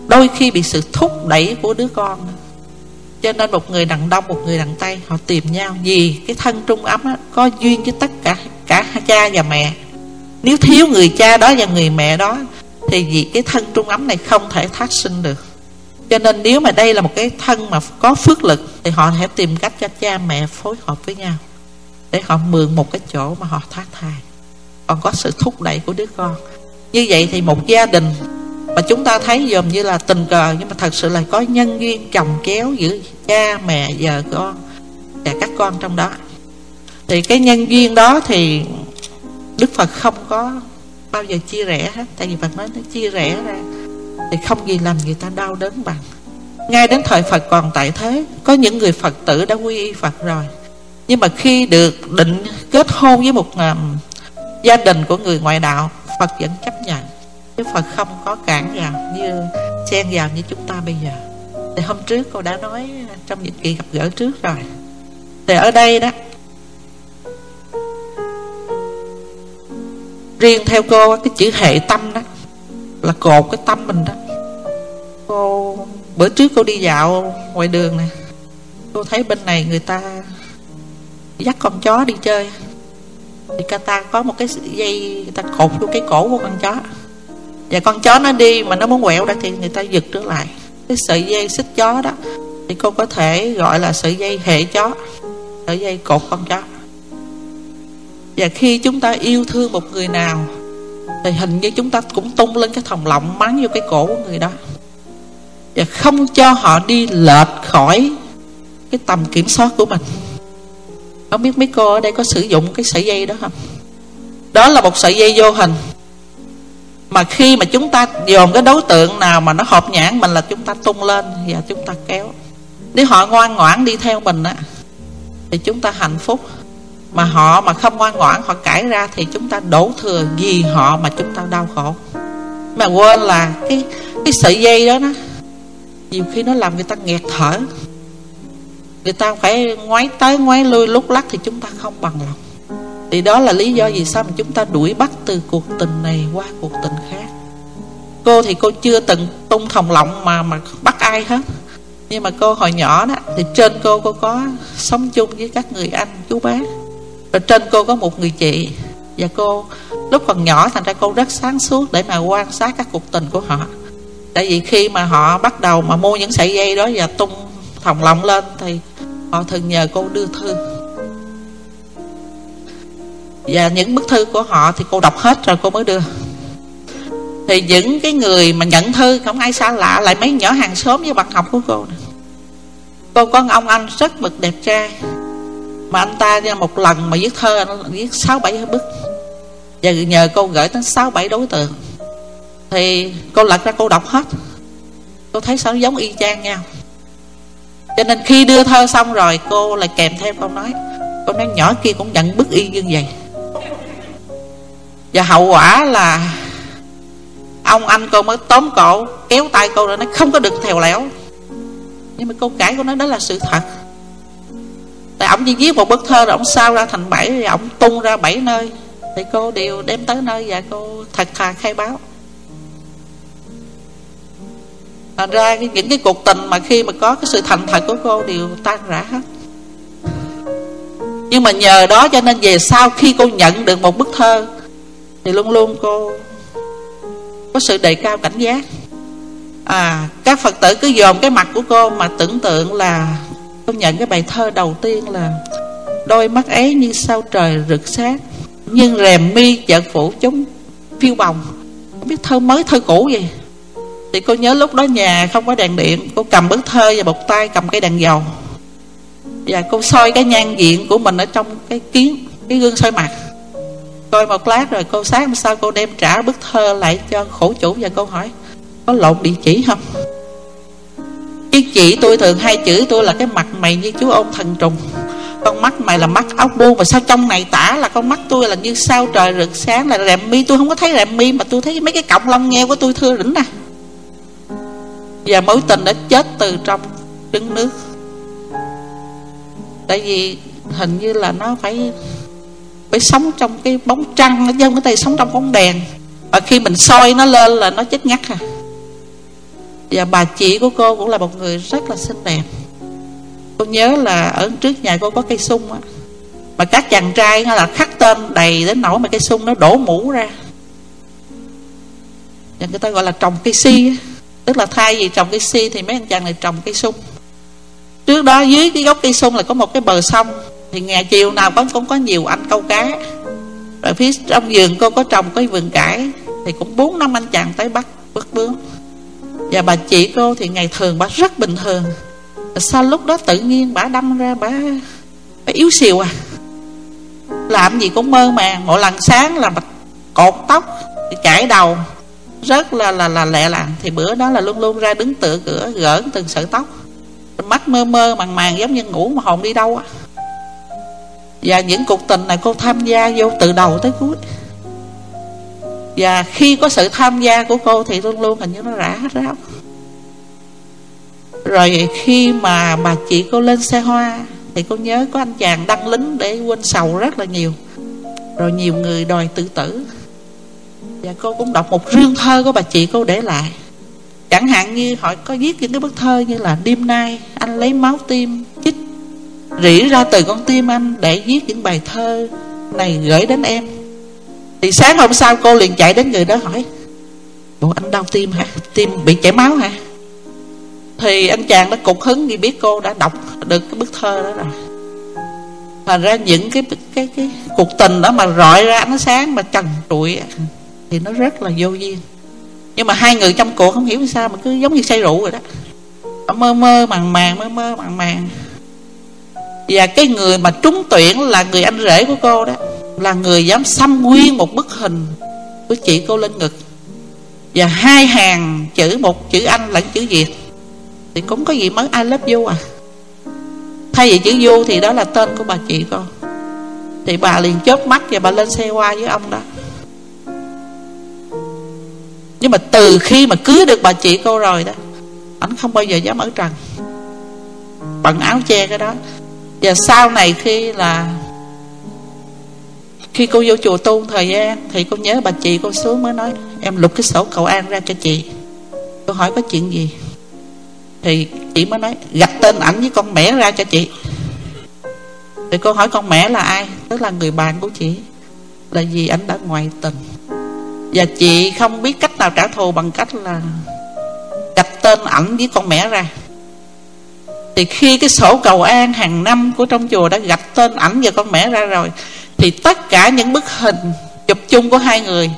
đôi khi bị sự thúc đẩy của đứa con. Cho nên một người đằng đông một người đằng tây họ tìm nhau vì cái thân trung ấm á, có duyên với tất cả cả cha và mẹ nếu thiếu người cha đó và người mẹ đó, thì vì cái thân trung ấm này không thể phát sinh được. Cho nên nếu mà đây là một cái thân mà có phước lực, thì họ sẽ tìm cách cho cha mẹ phối hợp với nhau để họ mượn một cái chỗ mà họ thoát thai. Còn có sự thúc đẩy của đứa con. Như vậy thì một gia đình mà chúng ta thấy dòm như là tình cờ, nhưng mà thật sự là có nhân duyên chồng kéo giữa cha, mẹ, vợ, con và các con trong đó. Thì cái nhân duyên đó thì đức phật không có bao giờ chia rẽ hết. Tại vì phật nói nó chia rẽ ra thì không gì làm người ta đau đớn bằng. Ngay đến thời phật còn tại thế có những người phật tử đã quy y phật rồi. Nhưng mà khi được định kết hôn với một um, gia đình của người ngoại đạo phật vẫn chấp nhận. Chứ phật không có cản vào như xen vào như chúng ta bây giờ. Thì hôm trước cô đã nói trong những kỳ gặp gỡ trước rồi. Thì ở đây đó riêng theo cô, cái chữ hệ tâm đó, là cột cái tâm mình đó. Cô, bữa trước cô đi dạo ngoài đường nè, cô thấy bên này người ta dắt con chó đi chơi. Thì ca ta có một cái dây, người ta cột vô cái cổ của con chó. Và con chó nó đi mà nó muốn quẹo ra thì người ta giật trở lại. Cái sợi dây xích chó đó, thì cô có thể gọi là sợi dây hệ chó, sợi dây cột con chó và khi chúng ta yêu thương một người nào, thì hình như chúng ta cũng tung lên cái thòng lọng mắng vô cái cổ của người đó. Và không cho họ đi lệch khỏi cái tầm kiểm soát của mình. Không biết mấy cô ở đây có sử dụng cái sợi dây đó không? Đó là một sợi dây vô hình. Mà khi mà chúng ta dồn cái đối tượng nào mà nó hợp nhãn mình là chúng ta tung lên và chúng ta kéo. Nếu họ ngoan ngoãn đi theo mình á, thì chúng ta hạnh phúc mà họ mà không ngoan ngoãn, họ cãi ra thì chúng ta đổ thừa vì họ mà chúng ta đau khổ. Mà quên là cái cái sợi dây đó nó nhiều khi nó làm người ta nghẹt thở. Người ta phải ngoái tới ngoái lui lúc lắc thì chúng ta không bằng lòng. Thì đó là lý do vì sao mà chúng ta đuổi bắt từ cuộc tình này qua cuộc tình khác. Cô thì cô chưa từng tung thòng lọng mà mà bắt ai hết. Nhưng mà cô hồi nhỏ đó, thì trên cô cô có sống chung với các người anh, chú bác rồi trên cô có một người chị. Và cô lúc còn nhỏ, thành ra cô rất sáng suốt để mà quan sát các cuộc tình của họ. Tại vì khi mà họ bắt đầu mà mua những sợi dây đó và tung thòng lọng lên, thì họ thường nhờ cô đưa thư. Và những bức thư của họ thì cô đọc hết rồi cô mới đưa. Thì những cái người mà nhận thư, không ai xa lạ lại mấy nhỏ hàng xóm với bạn học của cô nè cô có ông anh rất mực đẹp trai mà anh ta một lần mà viết thơ anh viết sáu bảy bức. Và nhờ cô gửi tới sáu bảy đối tượng. Thì cô lật ra cô đọc hết. Cô thấy sao giống y chang nhau. Cho nên khi đưa thơ xong rồi, cô lại kèm thêm câu nói. Cô nói nhỏ kia cũng nhận bức y như vậy. Và hậu quả là ông anh cô mới tóm cổ, kéo tay cô rồi nói không có được thèo lẻo. Nhưng mà cô cãi cô nói đó là sự thật tại ông chỉ viết một bức thơ rồi ông sao ra thành bảy, rồi ông tung ra bảy nơi. Thì cô đều đem tới nơi và cô thật thà khai báo. Thành ra những cái cuộc tình mà khi mà có cái sự thành thật của cô đều tan rã hết. Nhưng mà nhờ đó cho nên về sau khi cô nhận được một bức thơ, thì luôn luôn cô có sự đề cao cảnh giác. À các phật tử cứ dòm cái mặt của cô mà tưởng tượng là cô nhận cái bài thơ đầu tiên là đôi mắt ấy như sao trời rực sáng, nhưng rèm mi chợt phủ chúng phiêu bồng. Không biết thơ mới, thơ cũ gì? Thì cô nhớ lúc đó nhà không có đèn điện, cô cầm bức thơ và một tay cầm cái đèn dầu. Và cô soi cái nhan diện của mình ở trong cái kiến, cái gương soi mặt. Coi một lát rồi cô sáng sau cô đem trả bức thơ lại cho khổ chủ và cô hỏi, có lộn địa chỉ không? Chứ chị tôi thường hay chửi tôi là cái mặt mày như chú ôn thần trùng. Con mắt mày là mắt ốc buông mà sao trong này tả là con mắt tôi là như sao trời rực sáng, là rèm mi? Tôi không có thấy rèm mi, mà tôi thấy mấy cái cọng lông nheo của tôi thưa rỉnh nè và mối tình đã chết từ trong trứng nước. Tại vì hình như là nó phải phải sống trong cái bóng trăng chứ không có thể sống trong bóng đèn. Và khi mình soi nó lên là nó chết ngắt à và bà chị của cô cũng là một người rất là xinh đẹp. Cô nhớ là ở trước nhà cô có cây sung á. Mà các chàng trai là khắc tên đầy đến nỗi mà cây sung nó đổ mũ ra. Và người ta gọi là trồng cây si tức là thay vì trồng cây si thì mấy anh chàng này trồng cây sung. Trước đó dưới cái gốc cây sung là có một cái bờ sông. Thì ngày chiều nào cũng cũng có nhiều anh câu cá. Rồi phía trong vườn cô có trồng cái vườn cải. Thì cũng bốn năm anh chàng tới bắt bắt bướm và bà chị cô thì ngày thường bà rất bình thường. Sao lúc đó tự nhiên bà đâm ra bà, bà yếu xìu à. Làm gì cũng mơ màng mỗi lần sáng là bà cột tóc chảy đầu rất là là là lẹ làng. Thì bữa đó là luôn luôn ra đứng tựa cửa gỡ từng sợi tóc. Mắt mơ mơ màng màng giống như ngủ mà hồn đi đâu á. Và những cuộc tình này cô tham gia vô từ đầu tới cuối và khi có sự tham gia của cô thì luôn luôn hình như nó rã hết ráo. Rồi khi mà bà chị cô lên xe hoa thì cô nhớ có anh chàng đăng lính để quên sầu rất là nhiều. Rồi nhiều người đòi tự tử. Và cô cũng đọc một riêng thơ của bà chị cô để lại. Chẳng hạn như họ có viết những cái bức thơ như là đêm nay anh lấy máu tim chích, rỉ ra từ con tim anh để viết những bài thơ này gửi đến em thì sáng hôm sau cô liền chạy đến người đó hỏi, bộ anh đau tim hả? Tim bị chảy máu hả? Thì anh chàng nó cục hứng vì biết cô đã đọc được cái bức thơ đó rồi. Thành ra những cái cái cái cuộc tình đó mà rọi ra ánh sáng mà trần trụi thì nó rất là vô duyên. Nhưng mà hai người trong cuộc không hiểu sao mà cứ giống như say rượu rồi đó. Mơ mơ màng màng, mơ mơ màng màng. Và cái người mà trúng tuyển là người anh rể của cô đó là người dám xăm nguyên một bức hình của chị cô lên ngực. Và hai hàng chữ, một chữ anh lẫn chữ việt. Thì cũng có gì mới, I love you à. Thay vì chữ vô thì đó là tên của bà chị con. Thì bà liền chớp mắt và bà lên xe qua với ông đó. Nhưng mà từ khi mà cưới được bà chị cô rồi đó, ảnh không bao giờ dám ở trần. Bằng áo che cái đó. Và sau này khi là khi cô vô chùa tu thời gian, thì cô nhớ bà chị cô xuống mới nói, em lục cái sổ cầu an ra cho chị. Cô hỏi, có chuyện gì? Thì chị mới nói, gạch tên ảnh với con mẹ ra cho chị. Thì cô hỏi, con mẹ là ai? Tức là người bạn của chị. Là vì anh đã ngoại tình. Và chị không biết cách nào trả thù bằng cách là gạch tên ảnh với con mẹ ra. Thì khi cái sổ cầu an hàng năm của trong chùa đã gạch tên ảnh và con mẹ ra rồi thì tất cả những bức hình chụp chung của hai người,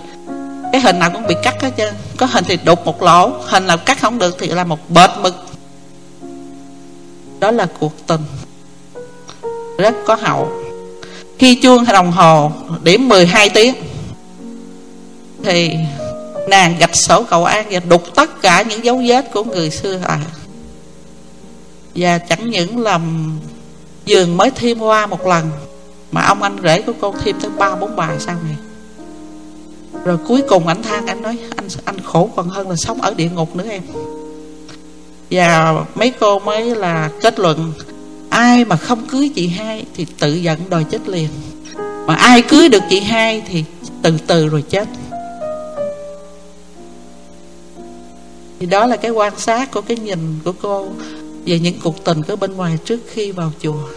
cái hình nào cũng bị cắt hết trơn. Có hình thì đục một lỗ, hình nào cắt không được thì là một bệt mực. Đó là cuộc tình. Rất có hậu. Khi chuông đồng hồ điểm 12 tiếng, thì nàng gạch sổ cầu an và đục tất cả những dấu vết của người xưa à và chẳng những làm giường mới thêm hoa một lần mà ông anh rể của cô thêm tới ba, bốn bà sau này rồi cuối cùng anh than anh nói, anh anh khổ còn hơn là sống ở địa ngục nữa em. Và mấy cô mới là kết luận, ai mà không cưới chị hai thì tự giận đòi chết liền. Mà ai cưới được chị hai thì từ từ rồi chết. Thì đó là cái quan sát của cái nhìn của cô về những cuộc tình ở bên ngoài trước khi vào chùa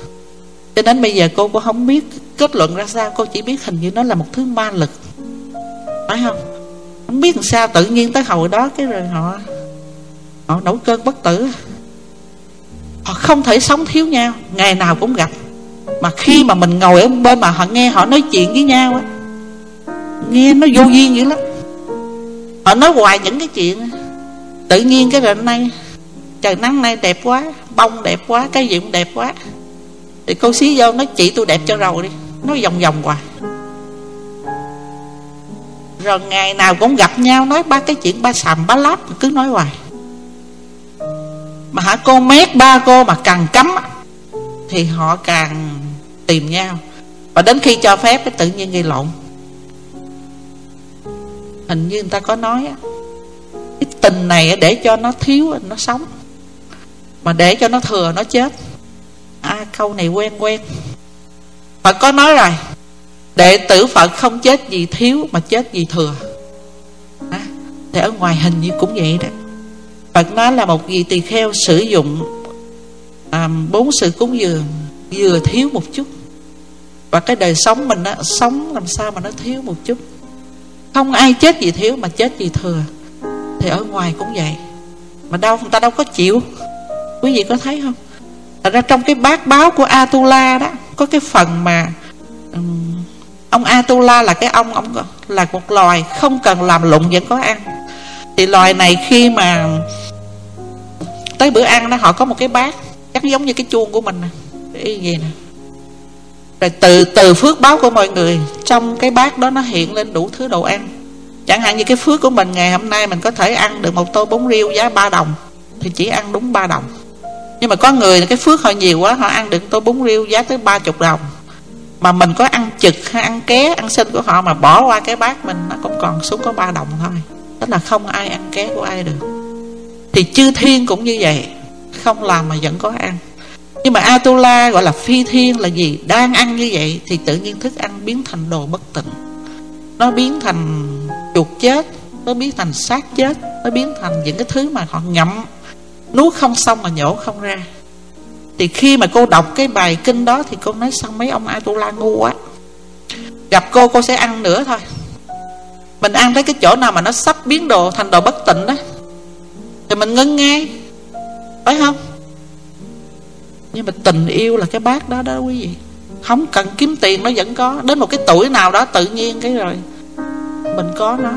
cho đến bây giờ cô cũng không biết kết luận ra sao. Cô chỉ biết hình như nó là một thứ ma lực. Phải không? Không biết làm sao tự nhiên tới hồi đó cái rồi họ họ nổi cơn bất tử. Họ không thể sống thiếu nhau. Ngày nào cũng gặp. Mà khi mà mình ngồi ở bên mà họ nghe họ nói chuyện với nhau á, nghe nó vô duyên dữ lắm. Họ nói hoài những cái chuyện. Tự nhiên cái rồi nay, trời nắng nay đẹp quá, bông đẹp quá, cái gì cũng đẹp quá thì cô xí vô nói, chị tôi đẹp cho rồi đi. Nói vòng vòng hoài. Rồi ngày nào cũng gặp nhau, nói, ba cái chuyện ba sàm, ba láp. Cứ nói hoài. Mà hả, cô mét ba cô mà càng cấm thì họ càng tìm nhau. Và đến khi cho phép, cái tự nhiên gây lộn. Hình như người ta có nói cái tình này để cho nó thiếu nó sống. Mà để cho nó thừa, nó chết à câu này quen quen. Phật có nói rồi. Đệ tử Phật không chết vì thiếu Mà chết vì thừa. À, Thì ở ngoài hình như cũng vậy đó. Phật nói là một vị tỳ kheo sử dụng à, Bốn sự cúng dường Vừa thiếu một chút. Và cái đời sống mình á, Sống làm sao mà nó thiếu một chút. Không ai chết vì thiếu Mà chết vì thừa. Thì ở ngoài cũng vậy. Mà đâu người ta đâu có chịu. Quý vị có thấy không? Thật ra trong cái bát báo của Atula đó Có cái phần mà um, Ông Atula là cái ông ông Là một loài không cần làm lụng vẫn có ăn. Thì loài này khi mà Tới bữa ăn đó họ có một cái bát Chắc giống như cái chuông của mình nè. Y gì nè? Rồi từ từ phước báo của mọi người Trong cái bát đó nó hiện lên đủ thứ đồ ăn. Chẳng hạn như cái phước của mình ngày hôm nay Mình có thể ăn được một tô bún riêu giá 3 đồng Thì chỉ ăn đúng 3 đồng nhưng mà có người, cái phước họ nhiều quá, họ ăn được tô bún riêu giá tới ba chục đồng. Mà mình có ăn trực hay ăn ké, ăn xin của họ mà bỏ qua cái bát mình, nó cũng còn xuống có ba đồng thôi. Tức là không ai ăn ké của ai được. Thì chư thiên cũng như vậy, không làm mà vẫn có ăn. Nhưng mà Atula gọi là phi thiên là gì? Đang ăn như vậy thì tự nhiên thức ăn biến thành đồ bất tịnh. Nó biến thành chuột chết, nó biến thành xác chết, nó biến thành những cái thứ mà họ ngậm nuốt không xong mà nhổ không ra. Thì khi mà cô đọc cái bài kinh đó thì cô nói, sao mấy ông Atula ngu quá? Gặp cô cô sẽ ăn nữa thôi. Mình ăn tới cái chỗ nào mà nó sắp biến đồ thành đồ bất tịnh đó, thì mình ngưng ngay. Phải không? Nhưng mà tình yêu là cái bát đó đó quý vị. Không cần kiếm tiền nó vẫn có. Đến một cái tuổi nào đó tự nhiên cái rồi, mình có nó.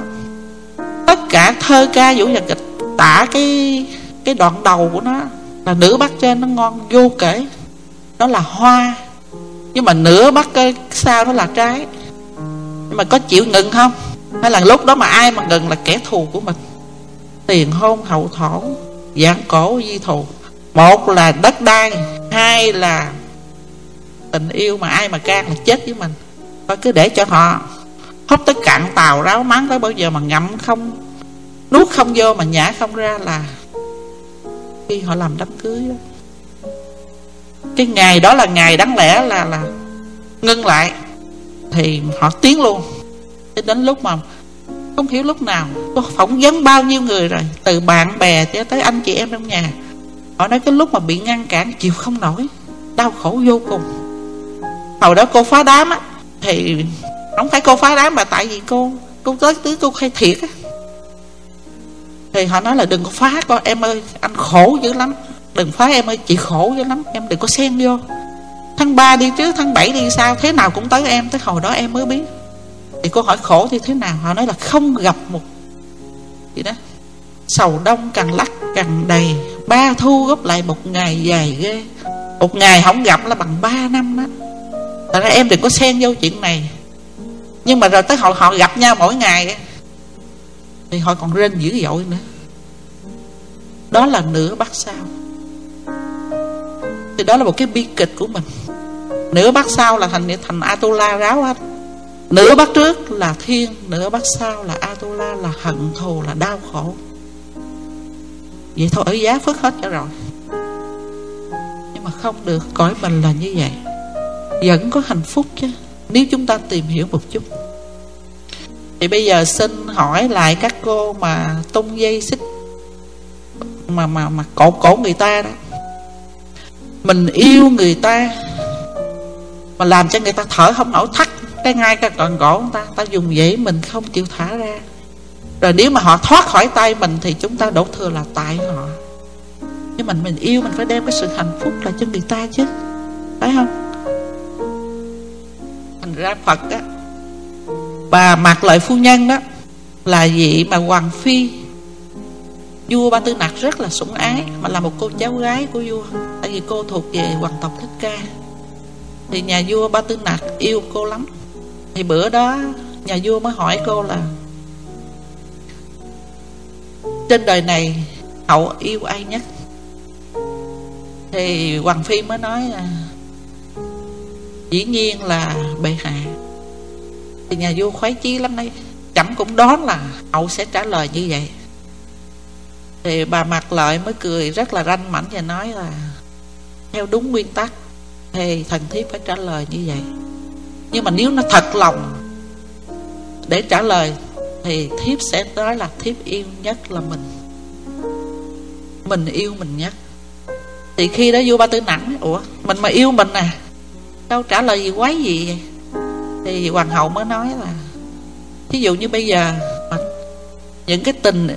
Tất cả thơ ca, vũ nhạc kịch, tả cái cái đoạn đầu của nó, là nửa bát trên nó ngon, vô kể. Nó là hoa, nhưng mà nửa bát cái sau nó là trái. Nhưng mà có chịu ngừng không? Hay là lúc đó mà ai mà ngừng là kẻ thù của mình? Tiền hôn, hậu thổ dạng cổ, di thù. Một là đất đai, hai là tình yêu mà ai mà can là chết với mình. Thôi cứ để cho họ hút tới cạn tàu ráo mắng tới bao giờ mà ngậm không, nuốt không vô mà nhả không ra là khi họ làm đám cưới đó. cái ngày đó là ngày đáng lẽ là là ngưng lại, thì họ tiến luôn. Cho đến lúc mà không hiểu lúc nào, có phỏng vấn bao nhiêu người rồi, từ bạn bè cho tới anh chị em trong nhà. Họ nói cái lúc mà bị ngăn cản, chịu không nổi, đau khổ vô cùng. Hồi đó cô phá đám á, thì không phải cô phá đám mà tại vì cô cô tới tứ cô khai thiệt á thì họ nói là đừng có phá con em ơi, anh khổ dữ lắm. Đừng phá em ơi, chị khổ dữ lắm. Em đừng có xen vô. Tháng 3 đi trước tháng 7 đi sao, thế nào cũng tới em, tới hồi đó em mới biết. Thì cô hỏi khổ thì thế nào? Họ nói là không gặp một gì đó. Sầu đông càng lắc càng đầy, ba thu góp lại một ngày dài ghê. Một ngày không gặp là bằng ba năm đó Tại ra em đừng có xen vô chuyện này. Nhưng mà rồi tới họ họ gặp nhau mỗi ngày thì họ còn rên dữ dội nữa. Đó là nửa bát sao. Thì đó là một cái bi kịch của mình. Nửa bát sau là thành thành Atula ráo hết. Nửa bát trước là thiên, nửa bát sau là Atula, là hận thù, là đau khổ. Vậy thôi, ở giá phước hết cho rồi. Nhưng mà không được, cõi mình là như vậy. Vẫn có hạnh phúc chứ. Nếu chúng ta tìm hiểu một chút thì bây giờ xin hỏi lại các cô mà tung dây xích mà mà mà cột cổ người ta đó. Mình yêu người ta mà làm cho người ta thở không nổi thắt, cái ngay cái cọng cổ người ta ta dùng vậy mình không chịu thả ra. Rồi nếu mà họ thoát khỏi tay mình thì chúng ta đổ thừa là tại họ. Nhưng mình mình yêu mình phải đem cái sự hạnh phúc lại cho người ta chứ, phải không? Thành ra phật á bà mạc lợi phu nhân đó là vị mà hoàng phi. Vua ba tư nặc rất là sủng ái, mà là một cô cháu gái của vua, tại vì cô thuộc về hoàng tộc thích ca. Thì nhà vua ba tư nặc yêu cô lắm. Thì bữa đó, nhà vua mới hỏi cô là, trên đời này, hậu yêu ai nhất? Thì hoàng phi mới nói là, dĩ nhiên là bệ hạ nhà vua khoái chí lắm đấy. Chẳng cũng đoán là hậu sẽ trả lời như vậy. Thì bà mặt lợi mới cười rất là ranh mảnh và nói là, theo đúng nguyên tắc, thì thần thiếp phải trả lời như vậy. Nhưng mà nếu nó thật lòng để trả lời, thì thiếp sẽ nói là thiếp yêu nhất là mình. Mình yêu mình nhất. Thì khi đó vua ba tư nặng ủa, mình mà yêu mình à? Đâu trả lời gì quái gì vậy? Thì hoàng hậu mới nói là ví dụ như bây giờ những cái tình,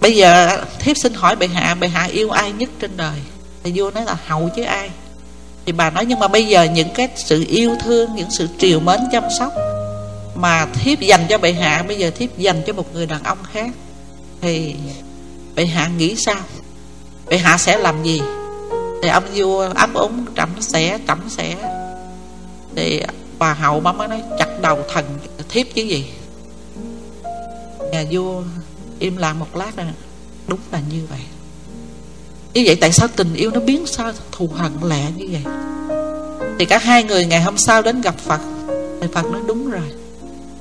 bây giờ thiếp xin hỏi bệ hạ bệ hạ yêu ai nhất trên đời? Thì vua nói là hậu chứ ai? Thì bà nói, nhưng mà bây giờ những cái sự yêu thương, những sự triều mến chăm sóc mà thiếp dành cho bệ hạ, bây giờ thiếp dành cho một người đàn ông khác, thì bệ hạ nghĩ sao? Bệ hạ sẽ làm gì? Thì ông vua ấp úng, trẫm sẽ trẫm sẽ. Thì bà hậu bà mới nói chặt đầu thần thiếp chứ gì. Nhà vua im lặng một lát rồi, đúng là như vậy. Như vậy tại sao tình yêu nó biến sao thù hận lẹ như vậy? Thì cả hai người ngày hôm sau đến gặp phật, thì phật nói đúng rồi.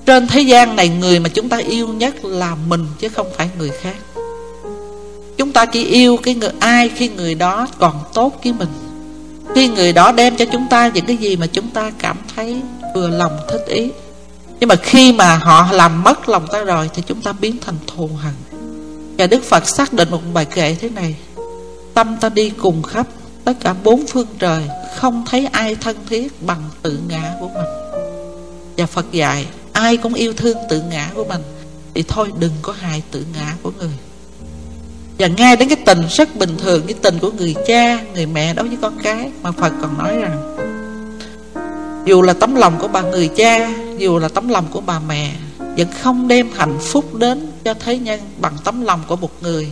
Trên thế gian này người mà chúng ta yêu nhất là mình chứ không phải người khác. Chúng ta chỉ yêu cái người, ai khi người đó còn tốt với mình khi người đó đem cho chúng ta những cái gì mà chúng ta cảm thấy vừa lòng thích ý. Nhưng mà khi mà họ làm mất lòng ta rồi thì chúng ta biến thành thù hận. Và đức phật xác định một bài kệ thế này. Tâm ta đi cùng khắp tất cả bốn phương trời, không thấy ai thân thiết bằng tự ngã của mình. Và phật dạy, ai cũng yêu thương tự ngã của mình, thì thôi đừng có hại tự ngã của người và ngay đến cái tình rất bình thường, cái tình của người cha, người mẹ đối với con cái, mà phật còn nói rằng, dù là tấm lòng của bà người cha, dù là tấm lòng của bà mẹ, vẫn không đem hạnh phúc đến cho thế nhân bằng tấm lòng của một người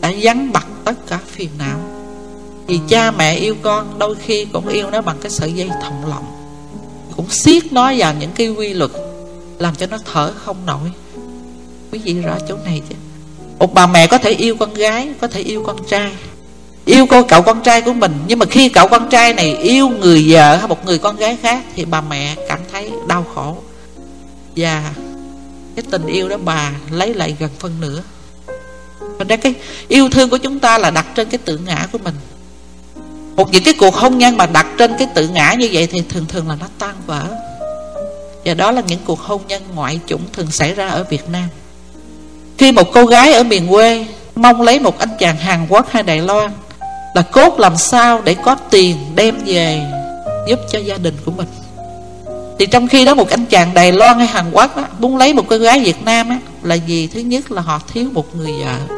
đã vắng bặt tất cả phiền não. Vì cha mẹ yêu con, đôi khi cũng yêu nó bằng cái sợi dây thòng lòng cũng siết nó vào những cái quy luật, làm cho nó thở không nổi. Quý vị rõ chỗ này chứ? Một bà mẹ có thể yêu con gái, có thể yêu con trai. Yêu cô cậu con trai của mình. Nhưng mà khi cậu con trai này yêu người vợ hay một người con gái khác thì bà mẹ cảm thấy đau khổ. Và cái tình yêu đó bà lấy lại gần phân nửa. Thành ra cái yêu thương của chúng ta là đặt trên cái tự ngã của mình. Một những cái cuộc hôn nhân mà đặt trên cái tự ngã như vậy Thì thường thường là nó tan vỡ. Và đó là những cuộc hôn nhân ngoại chủng thường xảy ra ở Việt Nam. Khi một cô gái ở miền quê Mong lấy một anh chàng Hàn Quốc hay Đài Loan Là cốt làm sao để có tiền đem về Giúp cho gia đình của mình. Thì trong khi đó một anh chàng Đài Loan hay Hàn Quốc á, muốn lấy một cô gái Việt Nam á, là gì thứ nhất là họ thiếu một người vợ.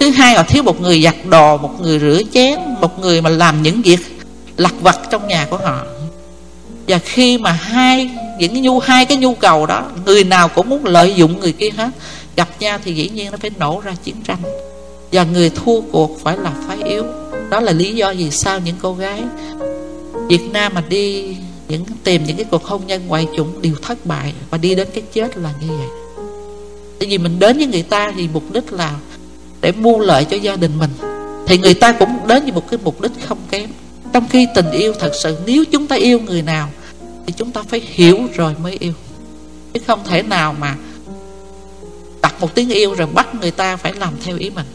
Thứ hai họ thiếu một người giặt đồ một người rửa chén một người mà làm những việc lặt vặt trong nhà của họ. Và khi mà hai những cái nhu hai cái nhu cầu đó người nào cũng muốn lợi dụng người kia hết gặp nhau thì dĩ nhiên nó phải nổ ra chiến tranh. Và người thua cuộc phải là phái yếu. Đó là lý do vì sao những cô gái Việt Nam mà đi những, tìm những cái cuộc hôn nhân ngoại chủng đều thất bại và đi đến cái chết là như vậy. Tại vì mình đến với người ta thì mục đích là để mua lợi cho gia đình mình. Thì người ta cũng đến với một cái mục đích không kém. Trong khi tình yêu thật sự, nếu chúng ta yêu người nào thì chúng ta phải hiểu rồi mới yêu. Chứ không thể nào mà đặt một tiếng yêu rồi bắt người ta phải làm theo ý mình.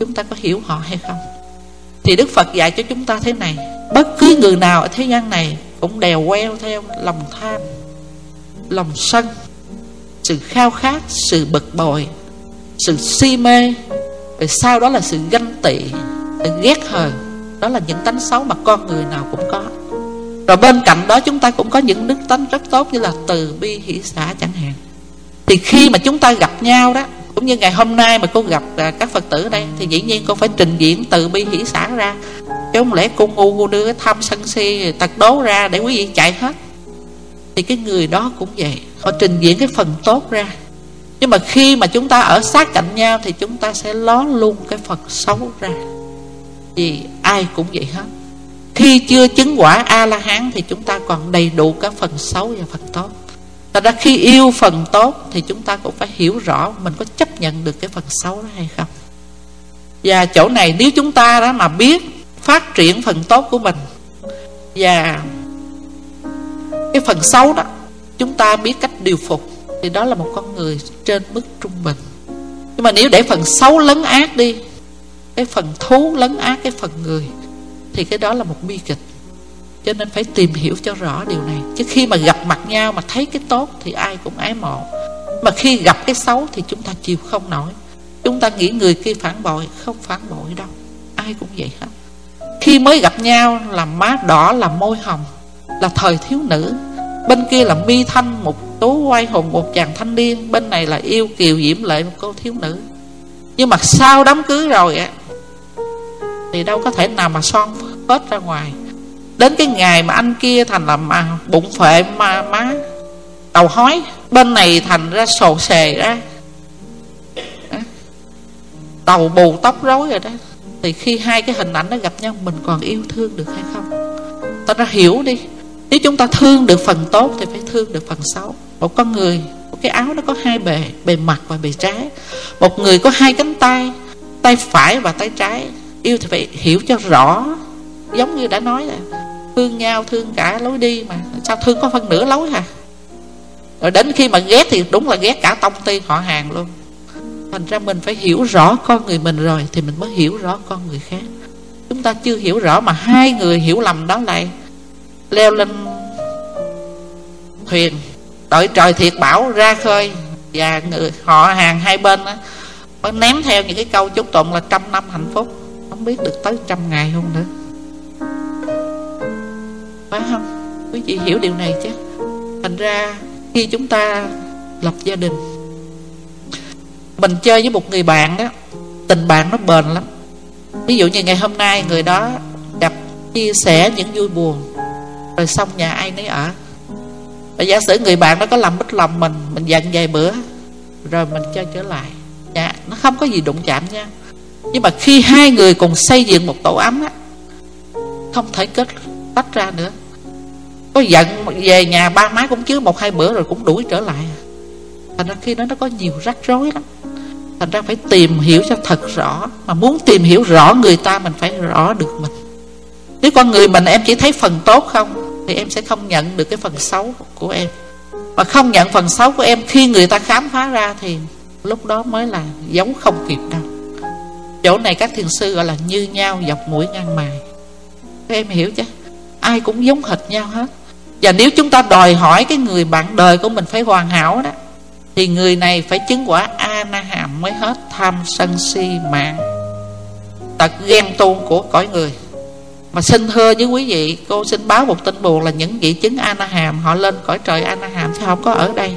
Chúng ta có hiểu họ hay không? Thì đức phật dạy cho chúng ta thế này, bất cứ người nào ở thế gian này cũng đèo queo theo lòng tham, lòng sân, sự khao khát, sự bực bội, sự si mê. Rồi sau đó là sự ganh tị, sự ghét hờn. Đó là những tánh xấu mà con người nào cũng có. Rồi bên cạnh đó chúng ta cũng có những đức tánh rất tốt như là từ bi hỷ xã chẳng hạn thì khi mà chúng ta gặp nhau đó, cũng như ngày hôm nay mà cô gặp à, các phật tử ở đây, thì dĩ nhiên cô phải trình diễn từ bi hỷ xã ra. Chứ không lẽ cô ngu, cô đưa cái tham sân si tật đố ra để quý vị chạy hết? Thì cái người đó cũng vậy, họ trình diễn cái phần tốt ra. Nhưng mà khi mà chúng ta ở sát cạnh nhau, thì chúng ta sẽ ló luôn cái phần xấu ra. Vì ai cũng vậy hết. Khi chưa chứng quả a la hán, thì chúng ta còn đầy đủ các phần xấu và phần tốt. Thật ra khi yêu phần tốt Thì chúng ta cũng phải hiểu rõ Mình có chấp nhận được cái phần xấu đó hay không. Và chỗ này nếu chúng ta đó mà biết Phát triển phần tốt của mình Và Cái phần xấu đó, Chúng ta biết cách điều phục Thì đó là một con người trên mức trung bình. Nhưng mà nếu để phần xấu lấn át đi, Cái phần thú lấn át cái phần người Thì cái đó là một bi kịch cho nên phải tìm hiểu cho rõ điều này. Chứ khi mà gặp mặt nhau mà thấy cái tốt thì ai cũng ái mộ. Mà khi gặp cái xấu thì chúng ta chịu không nổi. Chúng ta nghĩ người kia phản bội, không phản bội đâu. Ai cũng vậy hết. Khi mới gặp nhau là má đỏ, là môi hồng, là thời thiếu nữ. Bên kia là mi thanh, một tố quay hùng một chàng thanh niên. Bên này là yêu kiều diễm lệ, một cô thiếu nữ. Nhưng mà sau đám cưới rồi á, thì đâu có thể nào mà son hết ra ngoài. Đến cái ngày mà anh kia thành là mà bụng phệ mà má. Đầu hói, Bên này thành ra sồ sề ra. Đầu bù tóc rối rồi đó. Thì khi hai cái hình ảnh nó gặp nhau, Mình còn yêu thương được hay không? Ta ra hiểu đi. Nếu chúng ta thương được phần tốt Thì phải thương được phần xấu. Một con người, một cái áo nó có hai bề Bề mặt và bề trái. Một người có hai cánh tay Tay phải và tay trái. Yêu thì phải hiểu cho rõ. Giống như đã nói là thương nhau thương cả lối đi mà. Sao thương có phân nửa lối hả? Rồi đến khi mà ghét thì đúng là ghét cả tông ty họ hàng luôn. Thành ra mình phải hiểu rõ con người mình rồi thì mình mới hiểu rõ con người khác. Chúng ta chưa hiểu rõ mà hai người hiểu lầm đó lại. Leo lên thuyền đợi trời thiệt bảo ra khơi và người họ hàng hai bên đó, mới ném theo những cái câu chúc tụng là trăm năm hạnh phúc. Không biết được tới trăm ngày không nữa phải không? Quý vị hiểu điều này chứ? Thành ra, khi chúng ta lập gia đình, mình chơi với một người bạn đó tình bạn nó bền lắm. Ví dụ như ngày hôm nay người đó gặp, chia sẻ những vui buồn, rồi xong nhà ai nấy ở. Và giả sử người bạn nó có làm mất lòng mình mình giận vài bữa, rồi mình chơi trở lại. Dạ nó không có gì đụng chạm nha. Nhưng mà khi hai người cùng xây dựng một tổ ấm á, không thể kết tách ra nữa. Có giận về nhà ba má cũng chứa một hai bữa rồi cũng đuổi trở lại. Thành ra khi đó nó có nhiều rắc rối lắm. Thành ra phải tìm hiểu cho thật rõ. Mà muốn tìm hiểu rõ người ta, mình phải rõ được mình. Nếu con người mình em chỉ thấy phần tốt không, thì em sẽ không nhận được cái phần xấu của em. Mà không nhận phần xấu của em, khi người ta khám phá ra thì lúc đó mới là giống không kịp đâu. Chỗ này các thiền sư gọi là như nhau, dọc mũi ngang mài. Các em hiểu chứ? Ai cũng giống hệt nhau hết. Và nếu chúng ta đòi hỏi cái người bạn đời của mình phải hoàn hảo đó, thì người này phải chứng quả a na hàm mới hết tham sân si mạng. Tật ghen tuông của cõi người. Mà xin thưa với quý vị, cô xin báo một tin buồn là những vị chứng a na hàm họ lên cõi trời a na hàm chứ không có ở đây?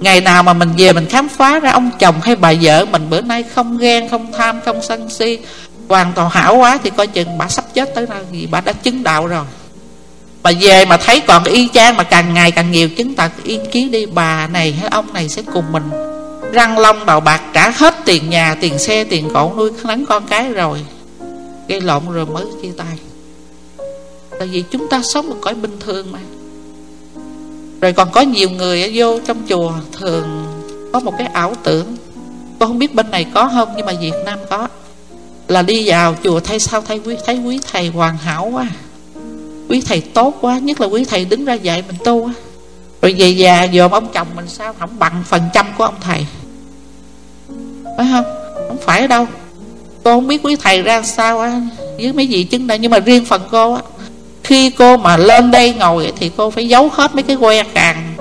Ngày nào mà mình về mình khám phá ra ông chồng hay bà vợ mình, bữa nay không ghen, không tham, không sân si, hoàn toàn hảo quá thì coi chừng bà sắp chết tới nơi vì bà đã chứng đạo rồi mà về mà thấy còn y chang mà càng ngày càng nhiều chứng tật yên ký đi, bà này hay ông này sẽ cùng mình răng long đầu bạc trả hết tiền nhà, tiền xe, tiền cổ, nuôi nắng con cái rồi. Gây lộn rồi mới chia tay. Tại vì chúng ta sống một cõi bình thường mà. Rồi còn có nhiều người vô trong chùa thường có một cái ảo tưởng. Con không biết bên này có không, nhưng mà việt nam có. Là đi vào chùa thấy sao thấy quý thấy quý thầy hoàn hảo quá quý thầy tốt quá, nhất là quý thầy đứng ra dạy mình tu á. Rồi về già dòm ông chồng mình sao không bằng phần trăm của ông thầy? Phải không? Không phải đâu. Cô không biết quý thầy ra sao á, với mấy vị chứng đây, nhưng mà riêng phần cô á, khi cô mà lên đây ngồi thì cô phải giấu hết mấy cái que càng.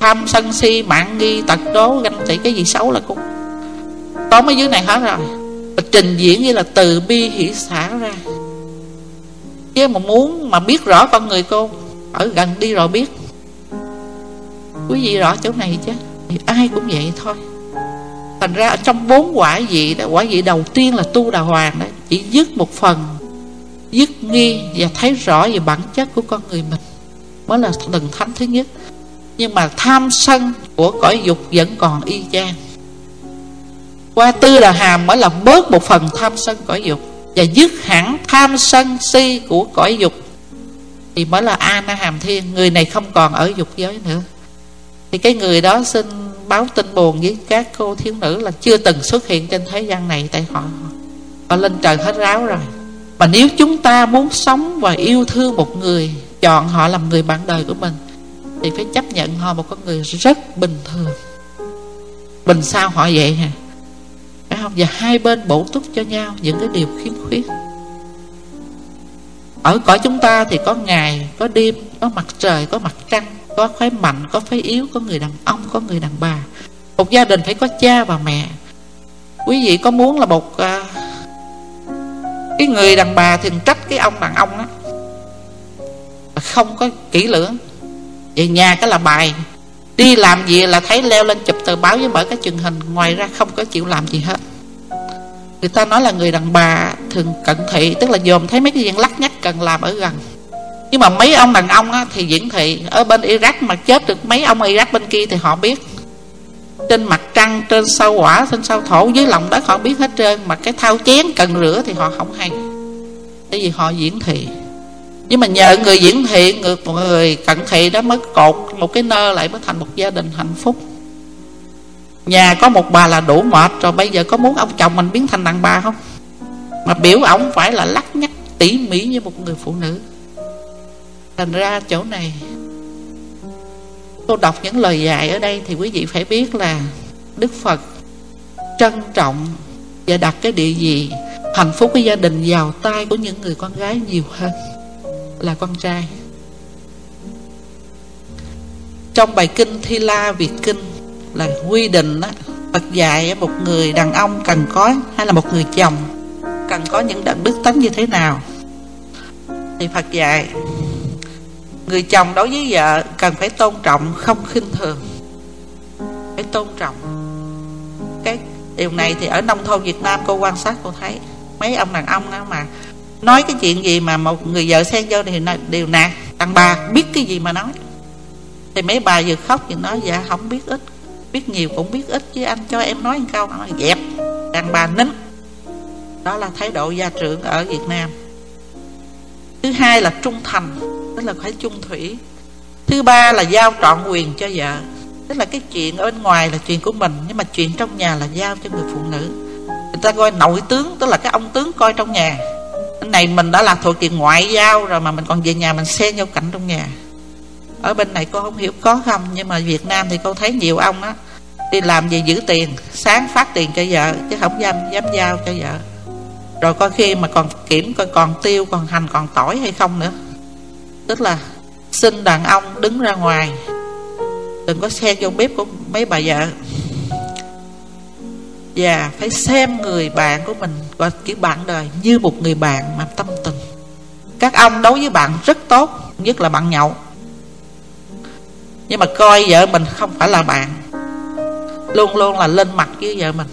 Tham sân si, mạng nghi, tật đố, ganh tị, cái gì xấu là cô tóm ở dưới này hết rồi. Trình diễn như là từ bi hỷ xả ra chứ mà muốn mà biết rõ con người cô, ở gần đi rồi biết. Quý vị rõ chỗ này chứ, thì ai cũng vậy thôi. Thành ra ở trong bốn quả vị đó, quả vị đầu tiên là tu đà hoàng đó, chỉ dứt một phần, dứt nghi và thấy rõ về bản chất của con người mình. Mới là lần thánh thứ nhất. Nhưng mà tham sân của cõi dục vẫn còn y chang. Qua tư đà hàm mới là bớt một phần tham sân cõi dục và dứt hẳn tham sân si của cõi dục. Thì mới là a na hàm thiên, người này không còn ở dục giới nữa. Thì cái người đó xin báo tin buồn với các cô thiếu nữ là chưa từng xuất hiện trên thế gian này tại họ. Họ lên trời hết ráo rồi. Mà nếu chúng ta muốn sống và yêu thương một người, chọn họ làm người bạn đời của mình, thì phải chấp nhận họ một con người rất bình thường. Bình sao họ vậy hả? Phải không và hai bên bổ túc cho nhau những cái điều khiếm khuyết. Ở cõi chúng ta thì có ngày có đêm có mặt trời có mặt trăng có phái mạnh có phái yếu có người đàn ông có người đàn bà. Một gia đình phải có cha và mẹ. Quý vị có muốn là một uh, cái người đàn bà thì trách cái ông đàn ông đó không có kỹ lưỡng. Về nhà cái là bài đi làm gì là thấy leo lên chụp tờ báo với mở cái truyền hình ngoài ra không có chịu làm gì hết. Người ta nói là người đàn bà thường cận thị tức là dòm thấy mấy cái chuyện lắc nhắc cần làm ở gần. Nhưng mà mấy ông đàn ông á, thì diễn thị. Ở bên Iraq mà chết được mấy ông Iraq bên kia thì họ biết. Trên mặt trăng trên sao quả trên sao thổ dưới lòng đất họ biết hết trơn. Mà cái thao chén cần rửa thì họ không hay. Tại vì họ diễn thị nhưng mà nhờ người diễn thị ngược người cận thị đó mới cột một cái nơ lại mới thành một gia đình hạnh phúc. Nhà có một bà là đủ mệt rồi, bây giờ có muốn ông chồng mình biến thành đàn bà không? Mà biểu ổng phải là lắc nhắc, tỉ mỉ như một người phụ nữ. Thành ra chỗ này cô đọc những lời dạy ở đây thì quý vị phải biết là đức phật trân trọng và đặt cái địa vị hạnh phúc của gia đình vào tay của những người con gái nhiều hơn là con trai. Trong bài kinh thi la việt kinh là quy định đó, Phật dạy một người đàn ông cần có hay là một người chồng cần có những đạo đức tánh như thế nào? Thì Phật dạy người chồng đối với vợ cần phải tôn trọng không khinh thường. Phải tôn trọng. Cái điều này thì ở nông thôn Việt Nam cô quan sát cô thấy mấy ông đàn ông đó mà nói cái chuyện gì mà một người vợ xen vô thì điều nạt. Đàn bà biết cái gì mà nói. Thì mấy bà vừa khóc vừa nói dạ không biết ít. Biết nhiều cũng biết ít chứ anh cho em nói một câu. Nói dẹp. Đàn bà nín. Đó là thái độ gia trưởng ở Việt Nam. Thứ hai là trung thành, tức là phải chung thủy. Thứ ba là giao trọn quyền cho vợ. Tức là cái chuyện ở bên ngoài là chuyện của mình, nhưng mà chuyện trong nhà là giao cho người phụ nữ. Người ta coi nội tướng, tức là cái ông tướng coi trong nhà này mình đã là thuộc chuyện ngoại giao rồi mà mình còn về nhà mình xen nhau cảnh trong nhà. Ở bên này cô không hiểu có không, nhưng mà Việt Nam thì cô thấy nhiều ông á, đi làm về giữ tiền, sáng phát tiền cho vợ, chứ không dám dám giao cho vợ. Rồi coi khi mà còn kiểm, coi còn tiêu, còn hành, còn tỏi hay không nữa. Tức là xin đàn ông đứng ra ngoài. Đừng có xen vô bếp của mấy bà vợ và phải xem người bạn của mình gọi kiểu bạn đời như một người bạn mà tâm tình. Các ông đối với bạn rất tốt, nhất là bạn nhậu. Nhưng mà coi vợ mình không phải là bạn, luôn luôn là lên mặt với vợ mình.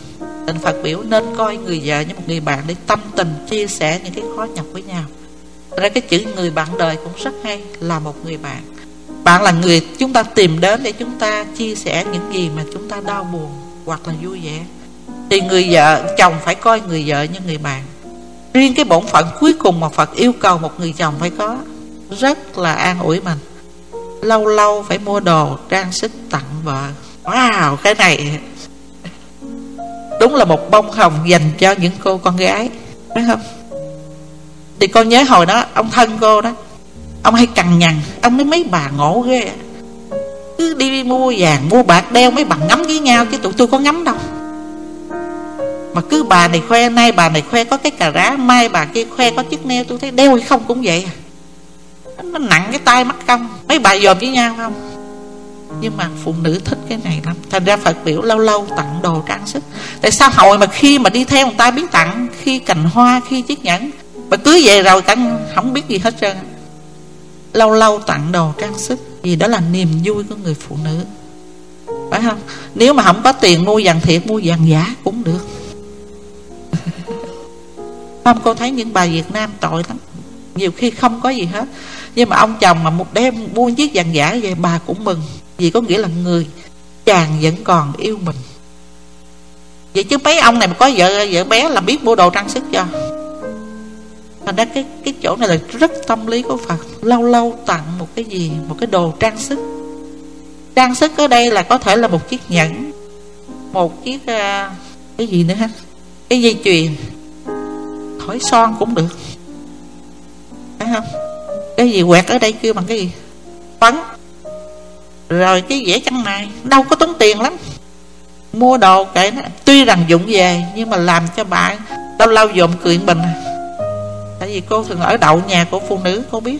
Định Phật biểu nên coi người vợ như một người bạn để tâm tình chia sẻ những cái khó nhọc với nhau. Ra cái chữ người bạn đời cũng rất hay, là một người bạn. Bạn là người chúng ta tìm đến để chúng ta chia sẻ những gì mà chúng ta đau buồn hoặc là vui vẻ thì người vợ, chồng phải coi người vợ như người bạn. Riêng cái bổn phận cuối cùng mà Phật yêu cầu một người chồng phải có, rất là an ủi mình. Lâu lâu phải mua đồ trang sức tặng vợ. Wow, cái này đúng là một bông hồng dành cho những cô con gái, phải không? Thì con nhớ hồi đó, ông thân cô đó, ông hay cằn nhằn, ông nói mấy bà ngộ ghê. Cứ đi mua vàng, mua bạc đeo mấy bà ngắm với nhau chứ tụi tôi có ngắm đâu mà cứ bà này khoe, nay bà này khoe có cái cà rá, mai bà kia khoe có chiếc neo, tôi thấy đeo hay không cũng vậy à. nó nặng cái tay mắt công mấy bà dòm với nhau không? Nhưng mà phụ nữ thích cái này lắm. Thành ra phật biểu lâu lâu tặng đồ trang sức. Tại sao hội mà khi mà đi theo người ta biết tặng, khi cành hoa, khi chiếc nhẫn, mà cứ về rồi cả không biết gì hết trơn. Lâu lâu tặng đồ trang sức, vì đó là niềm vui của người phụ nữ. Phải không? Nếu mà không có tiền mua vàng thiệt, mua vàng giả cũng được không cô thấy những bà Việt Nam tội lắm. Nhiều khi không có gì hết. Nhưng mà ông chồng mà một đêm buôn chiếc vàng giả về bà cũng mừng. Vì có nghĩa là người chàng vẫn còn yêu mình. Vậy chứ mấy ông này mà có vợ vợ bé là biết mua đồ trang sức cho. Thành ra cái cái chỗ này là rất tâm lý của phật. Lâu lâu tặng một cái gì một cái đồ trang sức. Trang sức ở đây là có thể là một chiếc nhẫn một chiếc uh, cái gì nữa ha cái dây chuyền thổi son cũng được. Phải không? Cái gì quẹt ở đây kêu bằng cái gì? Phấn. Rồi cái vẽ chân mày, đâu có tốn tiền lắm. Mua đồ kệ nó tuy rằng dụng về nhưng mà làm cho bạn lâu lâu dồn cười mình à. tại vì cô thường ở đậu nhà của phụ nữ cô biết.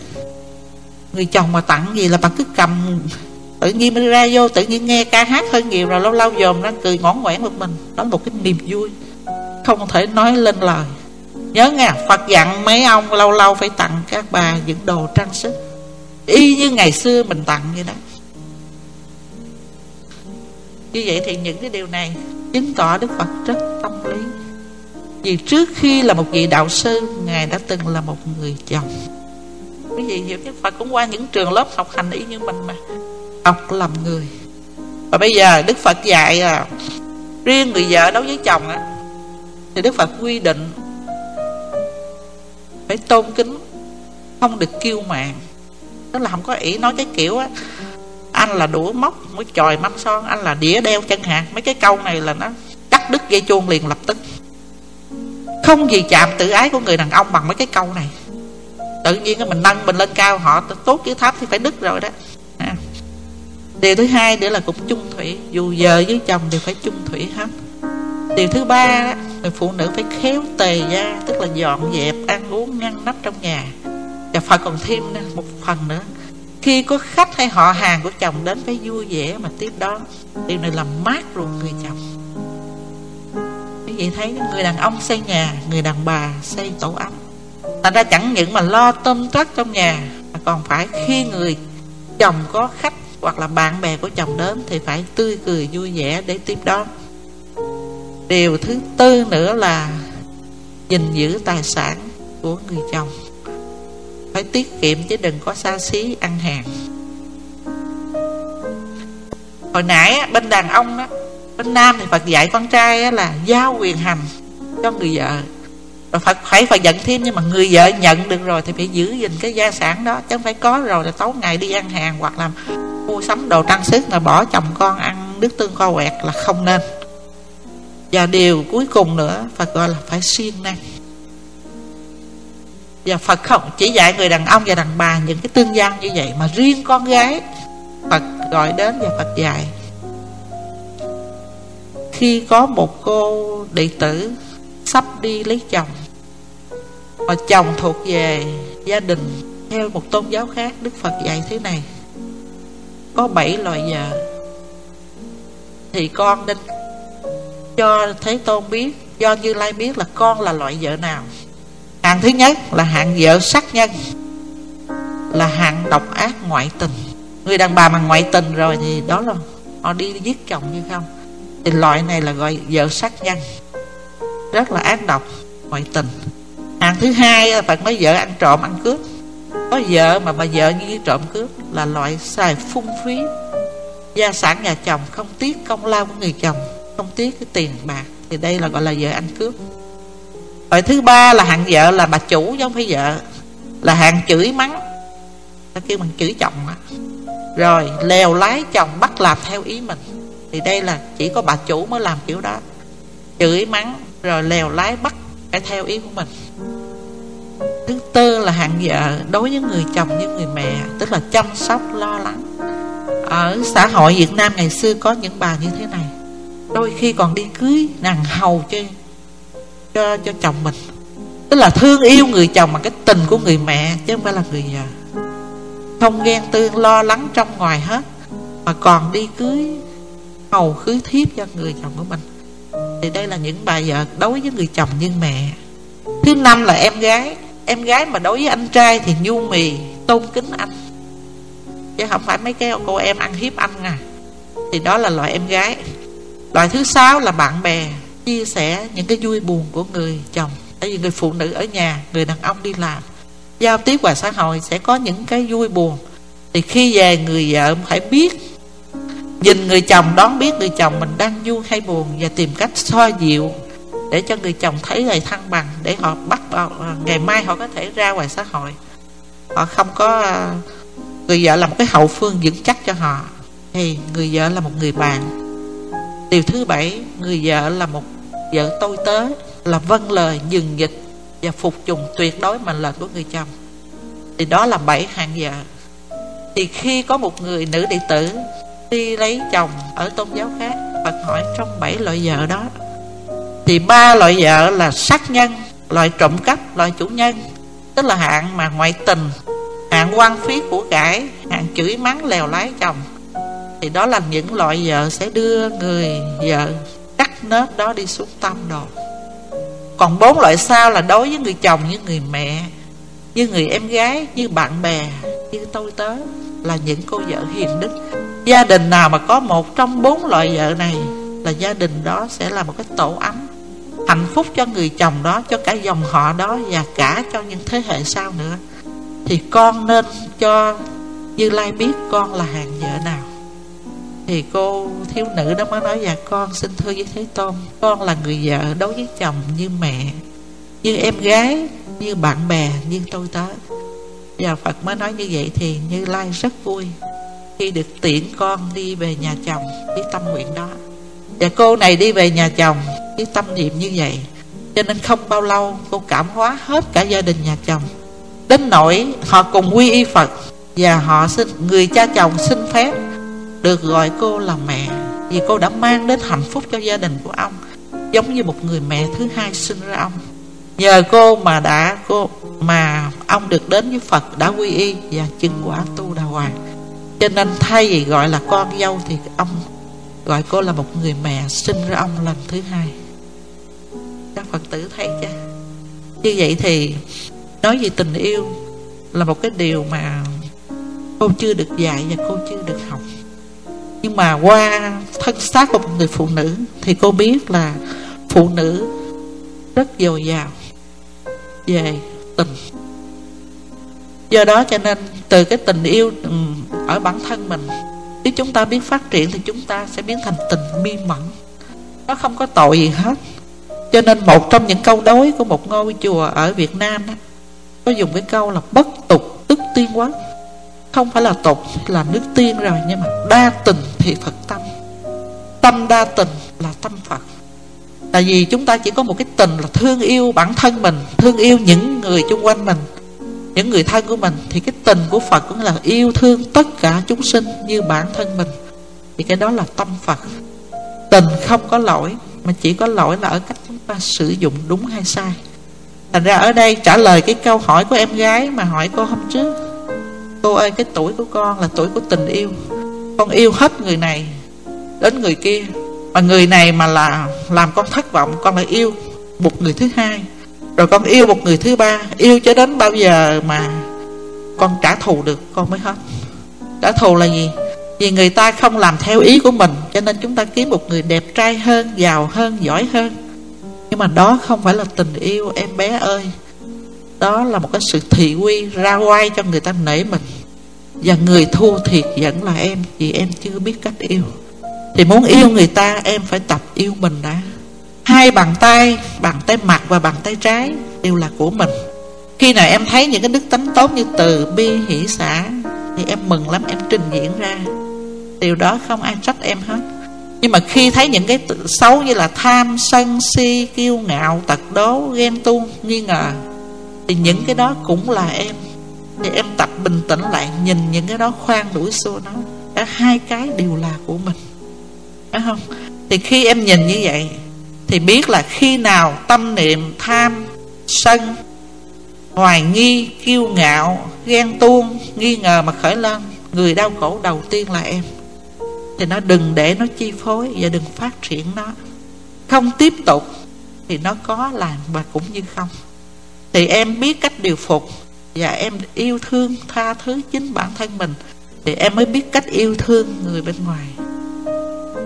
Người chồng mà tặng gì là bà cứ cầm. Tự nhiên mới ra vô tự nhiên nghe ca hát hơi nhiều rồi lâu lâu dồn ra cười ngõn ngoẻn một mình. Đó là một cái niềm vui. Không thể nói lên lời nhớ nghe, phật dặn mấy ông lâu lâu phải tặng các bà những đồ trang sức. Y như ngày xưa mình tặng vậy đó. Như vậy thì những cái điều này chứng tỏ đức phật rất tâm lý. Vì trước khi là một vị đạo sư, ngài đã từng là một người chồng. Quý vị hiểu đức phật cũng qua những trường lớp học hành y như mình mà, học làm người. Và bây giờ đức phật dạy là riêng người vợ đối với chồng á, thì đức phật quy định phải tôn kính, không được kiêu mạn tức là không có ý nói cái kiểu á, anh là đũa móc mới chòi mắm son, anh là đĩa đeo chân hạt. Mấy cái câu này là nó cắt đứt dây chuông liền lập tức. Không gì chạm tự ái của người đàn ông bằng mấy cái câu này. Tự nhiên cái mình nâng mình lên cao, họ tốt chứ thấp thì phải đứt rồi đó. À. điều thứ hai nữa là cũng chung thủy. Dù vợ với chồng đều phải chung thủy hết điều thứ ba người phụ nữ phải khéo tề gia tức là dọn dẹp, ăn uống, ngăn nắp trong nhà. Và phật còn thêm một phần nữa. Khi có khách hay họ hàng của chồng đến phải vui vẻ mà tiếp đón, điều này làm mát ruột người chồng. Quý vị thấy, người đàn ông xây nhà, người đàn bà xây tổ ấm. Thành ra chẳng những mà lo tôm tất trong nhà, mà còn phải khi người chồng có khách hoặc là bạn bè của chồng đến thì phải tươi cười, vui vẻ để tiếp đón điều thứ tư nữa là gìn giữ tài sản của người chồng. Phải tiết kiệm chứ đừng có xa xí ăn hàng. Hồi nãy bên đàn ông đó bên nam thì phật dạy con trai là giao quyền hành cho người vợ. Rồi phải phải phải giận thêm, nhưng mà người vợ nhận được rồi thì phải giữ gìn cái gia sản đó, chứ không phải có rồi là tối ngày đi ăn hàng hoặc là mua sắm đồ trang sức mà bỏ chồng con ăn nước tương kho quẹt là không nên và điều cuối cùng nữa, Phật gọi là phải siêng năng. Và Phật không chỉ dạy người đàn ông và đàn bà Những cái tương giao như vậy, Mà riêng con gái. Phật gọi đến và Phật dạy. Khi có một cô đệ tử Sắp đi lấy chồng, Mà chồng thuộc về gia đình Theo một tôn giáo khác, Đức Phật dạy thế này. Có bảy loại vợ. Thì con nên cho Thế Tôn biết, Do Như Lai biết là con là loại vợ nào. Hạng thứ nhất là hạng vợ sát nhân, Là hạng độc ác ngoại tình. Người đàn bà mà ngoại tình rồi Thì đó là họ đi giết chồng như không. Thì loại này là gọi vợ sát nhân. Rất là ác độc, Ngoại tình. Hạng thứ hai là phải nói vợ ăn trộm ăn cướp. Có vợ mà bà vợ như trộm cướp Là loại xài phung phí. Gia sản nhà chồng không tiếc công lao của người chồng không tiếc cái tiền bạc. Thì đây là gọi là vợ anh cướp. Rồi thứ ba là hạng vợ là bà chủ, chứ không phải vợ. Là hạng chửi mắng. Ta kêu bằng chửi chồng á. Rồi, lèo lái chồng bắt làm theo ý mình. Thì đây là chỉ có bà chủ mới làm kiểu đó. Chửi mắng, rồi lèo lái bắt phải theo ý của mình. Thứ tư là hạng vợ đối với người chồng như người mẹ, tức là chăm sóc, lo lắng. Ở xã hội Việt Nam ngày xưa có những bà như thế này đôi khi còn đi cưới nàng hầu cho cho cho chồng mình. Tức là thương yêu người chồng mà cái tình của người mẹ, chứ không phải là người vợ không ghen tương lo lắng trong ngoài hết, mà còn đi cưới, hầu cưới thiếp cho người chồng của mình. Thì đây là những bà vợ đối với người chồng như mẹ. Thứ năm là em gái. Em gái mà đối với anh trai thì nhu mì, tôn kính anh. Chứ không phải mấy cái cô em ăn hiếp anh à. Thì đó là loại em gái loại thứ sáu là bạn bè, chia sẻ những cái vui buồn của người chồng. Tại vì người phụ nữ ở nhà, người đàn ông đi làm, giao tiếp ngoài xã hội sẽ có những cái vui buồn. Thì khi về, người vợ phải biết, nhìn người chồng, đón biết người chồng mình đang vui hay buồn và tìm cách xoa dịu để cho người chồng thấy lại thăng bằng để họ bắt à, ngày mai họ có thể ra ngoài xã hội. Họ không có à, người vợ là một cái hậu phương vững chắc cho họ. Thì người vợ là một người bạn điều thứ bảy, người vợ là một vợ tôi tớ, là vâng lời dừng dịch và phục tùng tuyệt đối mệnh lệnh của người chồng. Thì đó là bảy hạng vợ. Thì khi có một người nữ đệ tử đi lấy chồng ở tôn giáo khác Phật hỏi trong bảy loại vợ đó, thì ba loại vợ là sát nhân, loại trộm cắp, loại chủ nhân, tức là hạng mà ngoại tình, hạng quan phí của cải, hạng chửi mắng lèo lái chồng thì đó là những loại vợ sẽ đưa người vợ cắt nết đó đi xuống tâm đồ còn bốn loại sau là đối với người chồng như người mẹ, như người em gái, như bạn bè, như tôi tớ, là những cô vợ hiền đức. Gia đình nào mà có một trong bốn loại vợ này là gia đình đó sẽ là một cái tổ ấm, hạnh phúc cho người chồng đó, cho cả dòng họ đó và cả cho những thế hệ sau nữa. Thì con nên cho như lai biết con là hàng vợ nào thì cô thiếu nữ đó mới nói dạ con, xin thưa với thế tôn, con là người vợ đối với chồng như mẹ, như em gái, như bạn bè, như tôi tớ và phật mới nói như vậy thì như lai rất vui khi được tiễn con đi về nhà chồng với tâm nguyện đó. Và cô này đi về nhà chồng với tâm niệm như vậy, cho nên không bao lâu cô cảm hóa hết cả gia đình nhà chồng. Đến nỗi họ cùng quy y phật và họ xin, người cha chồng xin phép được gọi cô là mẹ, vì cô đã mang đến hạnh phúc cho gia đình của ông, giống như một người mẹ thứ hai sinh ra ông. Nhờ cô mà đã, cô, mà ông được đến với Phật đã quy y và chứng quả tu đà hoàng. Cho nên thay vì gọi là con dâu thì ông gọi cô là một người mẹ sinh ra ông lần thứ hai. Các phật tử thấy chưa? Như vậy thì nói về tình yêu là một cái điều mà cô chưa được dạy và cô chưa được học nhưng mà qua thân xác của một người phụ nữ thì cô biết là phụ nữ rất dồi dào về tình. Do đó cho nên từ cái tình yêu ở bản thân mình nếu chúng ta biết phát triển thì chúng ta sẽ biến thành tình mi mẫn. Nó không có tội gì hết. Cho nên một trong những câu đối của một ngôi chùa ở Việt Nam đó, có dùng cái câu là bất tục tức tiên quá không phải là tục là nước tiên rồi, nhưng mà đa tình thì Phật tâm. Tâm đa tình là tâm Phật. Tại vì chúng ta chỉ có một cái tình là thương yêu bản thân mình, thương yêu những người xung quanh mình, những người thân của mình, thì cái tình của Phật cũng là yêu thương tất cả chúng sinh như bản thân mình. Thì cái đó là tâm Phật. Tình không có lỗi, mà chỉ có lỗi là ở cách chúng ta sử dụng đúng hay sai. Thành ra ở đây trả lời cái câu hỏi của em gái mà hỏi cô hôm trước cô ơi, cái tuổi của con là tuổi của tình yêu. Con yêu hết người này đến người kia. Mà người này mà là làm con thất vọng, con lại yêu một người thứ hai. Rồi con yêu một người thứ ba. Yêu cho đến bao giờ mà con trả thù được, con mới hết. Trả thù là gì? Vì người ta không làm theo ý của mình, cho nên chúng ta kiếm một người đẹp trai hơn, giàu hơn, giỏi hơn. Nhưng mà đó không phải là tình yêu, em bé ơi đó là một cái sự thị uy ra quay cho người ta nể mình. Và người thua thiệt vẫn là em, vì em chưa biết cách yêu. Thì muốn yêu người ta, em phải tập yêu mình đã. Hai bàn tay bàn tay mặt và bàn tay trái đều là của mình. Khi nào em thấy những cái đức tánh tốt như từ, bi, hỷ xã thì em mừng lắm, em trình diễn ra. Điều đó không ai trách em hết. Nhưng mà khi thấy những cái xấu như là tham sân si, kiêu ngạo, tật đố, ghen tuông, nghi ngờ thì những cái đó cũng là em. Thì em tập bình tĩnh lại, nhìn những cái đó khoan đuổi xô nó. Cả hai cái đều là của mình. Phải không? Thì khi em nhìn như vậy, thì biết là khi nào tâm niệm, tham, sân, hoài nghi, kiêu ngạo, ghen tuông, nghi ngờ mà khởi lên, người đau khổ đầu tiên là em. Thì nó đừng để nó chi phối và đừng phát triển nó. Không tiếp tục thì nó có là và cũng như không thì em biết cách điều phục và em yêu thương, tha thứ chính bản thân mình. Thì em mới biết cách yêu thương người bên ngoài.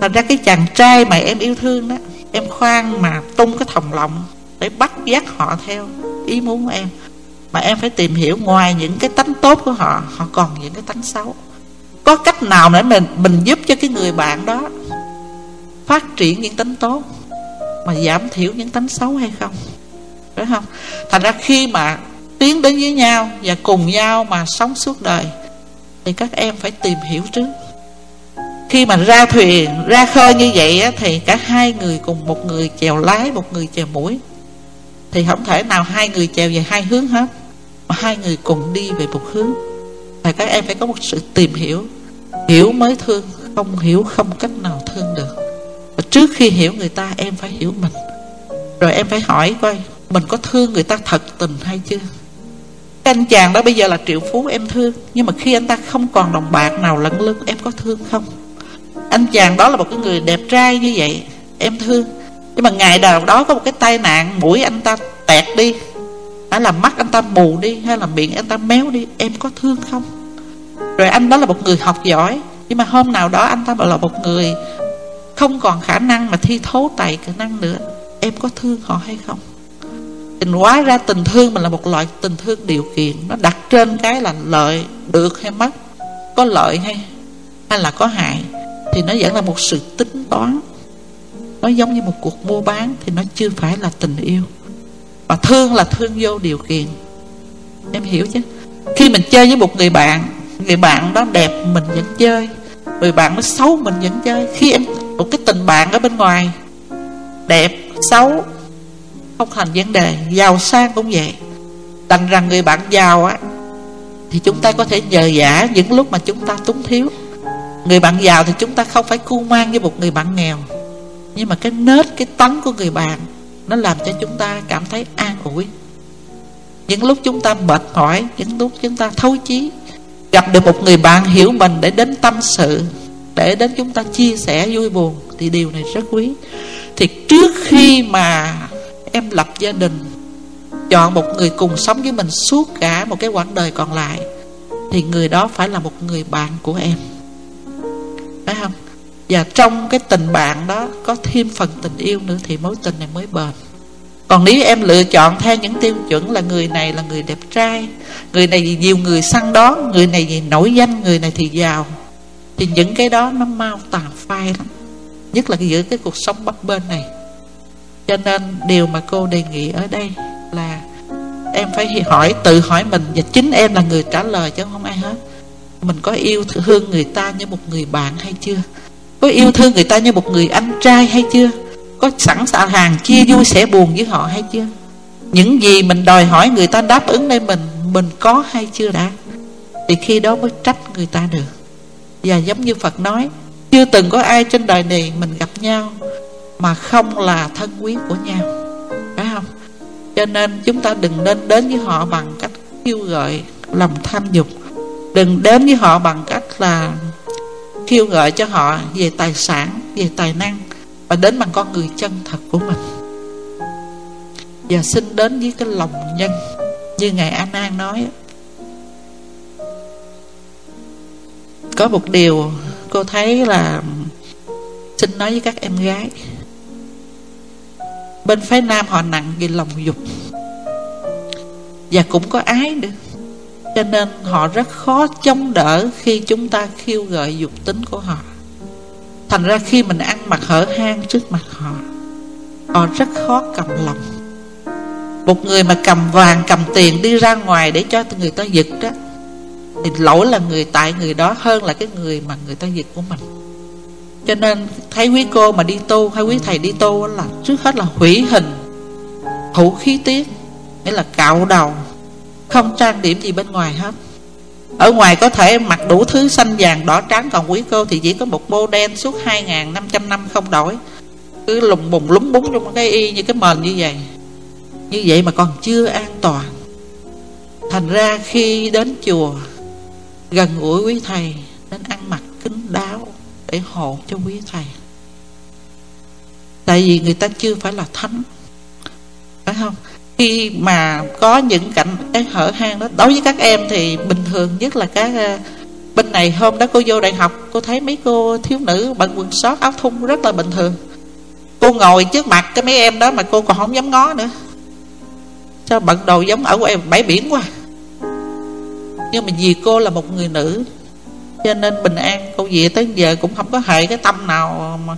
Thành ra cái chàng trai mà em yêu thương đó, em khoan mà tung cái thòng lọng để bắt dắt họ theo ý muốn của em. Mà em phải tìm hiểu ngoài những cái tánh tốt của họ họ còn những cái tánh xấu. Có cách nào để mình mình giúp cho cái người bạn đó phát triển những tánh tốt mà giảm thiểu những tánh xấu hay không? Phải không? Thành ra khi mà tiến đến với nhau và cùng nhau mà sống suốt đời thì các em phải tìm hiểu trước. Khi mà ra thuyền ra khơi như vậy á, thì cả hai người cùng một người chèo lái một người chèo mũi. Thì không thể nào hai người chèo về hai hướng hết mà hai người cùng đi về một hướng. Và các em phải có một sự tìm hiểu hiểu mới thương không hiểu không cách nào thương được. Và trước khi hiểu người ta em phải hiểu mình. Rồi em phải hỏi coi mình có thương người ta thật tình hay chưa? Cái anh chàng đó bây giờ là triệu phú em thương, nhưng mà khi anh ta không còn đồng bạc nào lẫn lưng, em có thương không? Anh chàng đó là một cái người đẹp trai như vậy, em thương. Nhưng mà ngày nào đó có một cái tai nạn, mũi anh ta tẹt đi, hay là mắt anh ta mù đi, hay là miệng anh ta méo đi, em có thương không? Rồi anh đó là một người học giỏi, nhưng mà hôm nào đó anh ta bảo là một người không còn khả năng mà thi thố tài khả năng nữa, em có thương họ hay không? Tình hóa ra tình thương mình là một loại tình thương điều kiện. Nó đặt trên cái là lợi được hay mất, có lợi hay hay là có hại, thì nó vẫn là một sự tính toán. Nó giống như một cuộc mua bán thì nó chưa phải là tình yêu, mà thương là thương vô điều kiện. Em hiểu chứ? Khi mình chơi với một người bạn người bạn đó đẹp mình vẫn chơi, người bạn nó xấu mình vẫn chơi. Khi em, một cái tình bạn ở bên ngoài, đẹp, xấu không thành vấn đề. Giàu sang cũng vậy. Đành rằng người bạn giàu á, thì chúng ta có thể nhờ giả những lúc mà chúng ta túng thiếu. Người bạn giàu thì chúng ta không phải cu mang với một người bạn nghèo. Nhưng mà cái nết, cái tấn của người bạn, nó làm cho chúng ta cảm thấy an ủi. Những lúc chúng ta mệt mỏi, những lúc chúng ta thấu chí, gặp được một người bạn hiểu mình để đến tâm sự, để đến chúng ta chia sẻ vui buồn, thì điều này rất quý. Thì trước khi mà em lập gia đình, chọn một người cùng sống với mình suốt cả một cái quãng đời còn lại, thì người đó phải là một người bạn của em. Phải không? Và trong cái tình bạn đó có thêm phần tình yêu nữa thì mối tình này mới bền. Còn nếu em lựa chọn theo những tiêu chuẩn là người này là người đẹp trai, người này thì nhiều người săn đón, người này thì nổi danh, người này thì giàu, thì những cái đó nó mau tàn phai lắm. Nhất là giữa cái cuộc sống bấp bên này cho nên điều mà cô đề nghị ở đây là em phải hỏi, tự hỏi mình và chính em là người trả lời chứ không ai hết. Mình có yêu thương người ta như một người bạn hay chưa? Có yêu thương người ta như một người anh trai hay chưa? Có sẵn sàng chia vui sẻ buồn với họ hay chưa? Những gì mình đòi hỏi người ta đáp ứng đây mình mình có hay chưa đã? Thì khi đó mới trách người ta được. Và giống như phật nói, chưa từng có ai trên đời này mình gặp nhau mà không là thân quý của nhau. Phải không? Cho nên chúng ta đừng nên đến với họ bằng cách kêu gọi lòng tham dục. Đừng đến với họ bằng cách là kêu gọi cho họ về tài sản, về tài năng và đến bằng con người chân thật của mình. Và xin đến với cái lòng nhân. Như ngài an an nói, có một điều cô thấy là xin nói với các em gái bên phái nam họ nặng về lòng dục. Và cũng có ái nữa. Cho nên họ rất khó chống đỡ khi chúng ta khiêu gợi dục tính của họ. Thành ra khi mình ăn mặc hở hang trước mặt họ họ rất khó cầm lòng. Một người mà cầm vàng, cầm tiền đi ra ngoài để cho người ta giật đó, thì lỗi là người tại người đó hơn là cái người mà người ta giật của mình cho nên thấy quý cô mà đi tu hay quý thầy đi tu là trước hết là hủy hình thủ khí tiết, nghĩa là cạo đầu, không trang điểm gì bên ngoài hết. Ở ngoài có thể mặc đủ thứ xanh vàng, đỏ trắng, còn quý cô thì chỉ có một bô đen suốt hai ngàn năm trăm năm không đổi. Cứ lùng bùng lúng búng trong cái y như cái mền như vậy. Như vậy mà còn chưa an toàn. Thành ra khi đến chùa, gần gũi quý thầy nên ăn mặc kính đáo để hộ cho quý thầy. Tại vì người ta chưa phải là thánh. Phải không? Khi mà có những cảnh cái hở hang đó, đối với các em thì bình thường, nhất là các ờ, bên này hôm đó cô vô đại học, cô thấy mấy cô thiếu nữ bận quần sót áo thun rất là bình thường. Cô ngồi trước mặt cái mấy em đó mà cô còn không dám ngó nữa. Sao bận đồ giống ở em bãi biển quá. Nhưng mà vì cô là một người nữ cho nên bình an cô về tới giờ cũng không có hệ cái tâm nào mà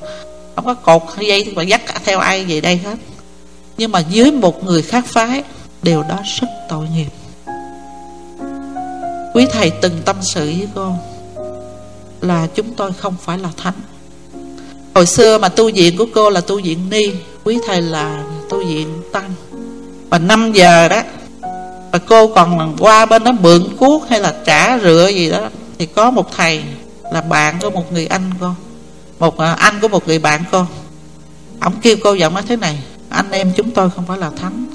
không có cột dây mà dắt theo ai về đây hết. Nhưng mà dưới một người khác phái điều đó rất tội nghiệp. Quý thầy từng tâm sự với cô là chúng tôi không phải là thánh. Hồi xưa mà tu viện của cô là tu viện ni, quý thầy là tu viện tăng. Và 5 giờ đó và cô còn qua bên đó mượn cuốc hay là trả rửa gì đó thì có một thầy là bạn của một người anh con. Một à, anh của một người bạn con. Ông kêu cô giọng nói thế này, anh em chúng tôi không phải là thánh.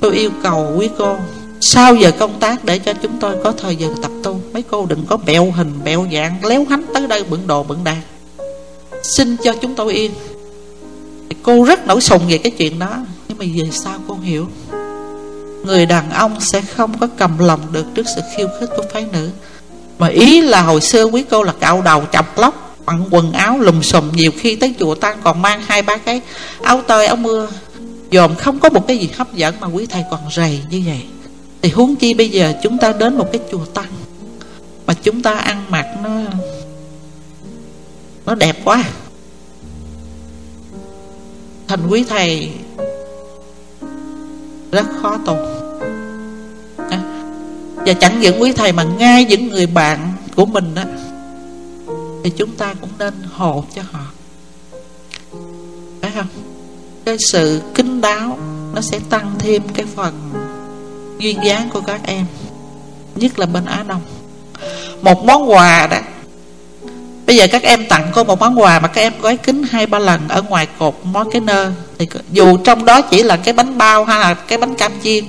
Tôi yêu cầu quý cô, sau giờ công tác để cho chúng tôi có thời giờ tập tu. Mấy cô đừng có bẹo hình, bẹo dạng, léo hánh tới đây bận đồ bận đàn xin cho chúng tôi yên. Cô rất nổi sùng về cái chuyện đó. Nhưng mà về sau cô hiểu, người đàn ông sẽ không có cầm lòng được trước sự khiêu khích của phái nữ mà ý là hồi xưa quý cô là cạo đầu chọc lóc bằng quần áo lùm xùm, nhiều khi tới chùa tăng còn mang hai ba cái áo tơi, áo mưa. Dòm không có một cái gì hấp dẫn mà quý thầy còn rầy như vậy. Thì huống chi bây giờ chúng ta đến một cái chùa tăng, mà chúng ta ăn mặc nó nó đẹp quá. Thành quý thầy rất khó tu và chẳng những quý thầy mà ngay những người bạn của mình đó thì chúng ta cũng nên hộ cho họ. Phải không? Cái sự kính đáo nó sẽ tăng thêm cái phần duyên dáng của các em, nhất là bên á đông. Một món quà đó, bây giờ các em tặng cô một món quà mà các em gói kính hai ba lần ở ngoài cột món cái nơ. Thì dù trong đó chỉ là cái bánh bao hay là cái bánh cam chiên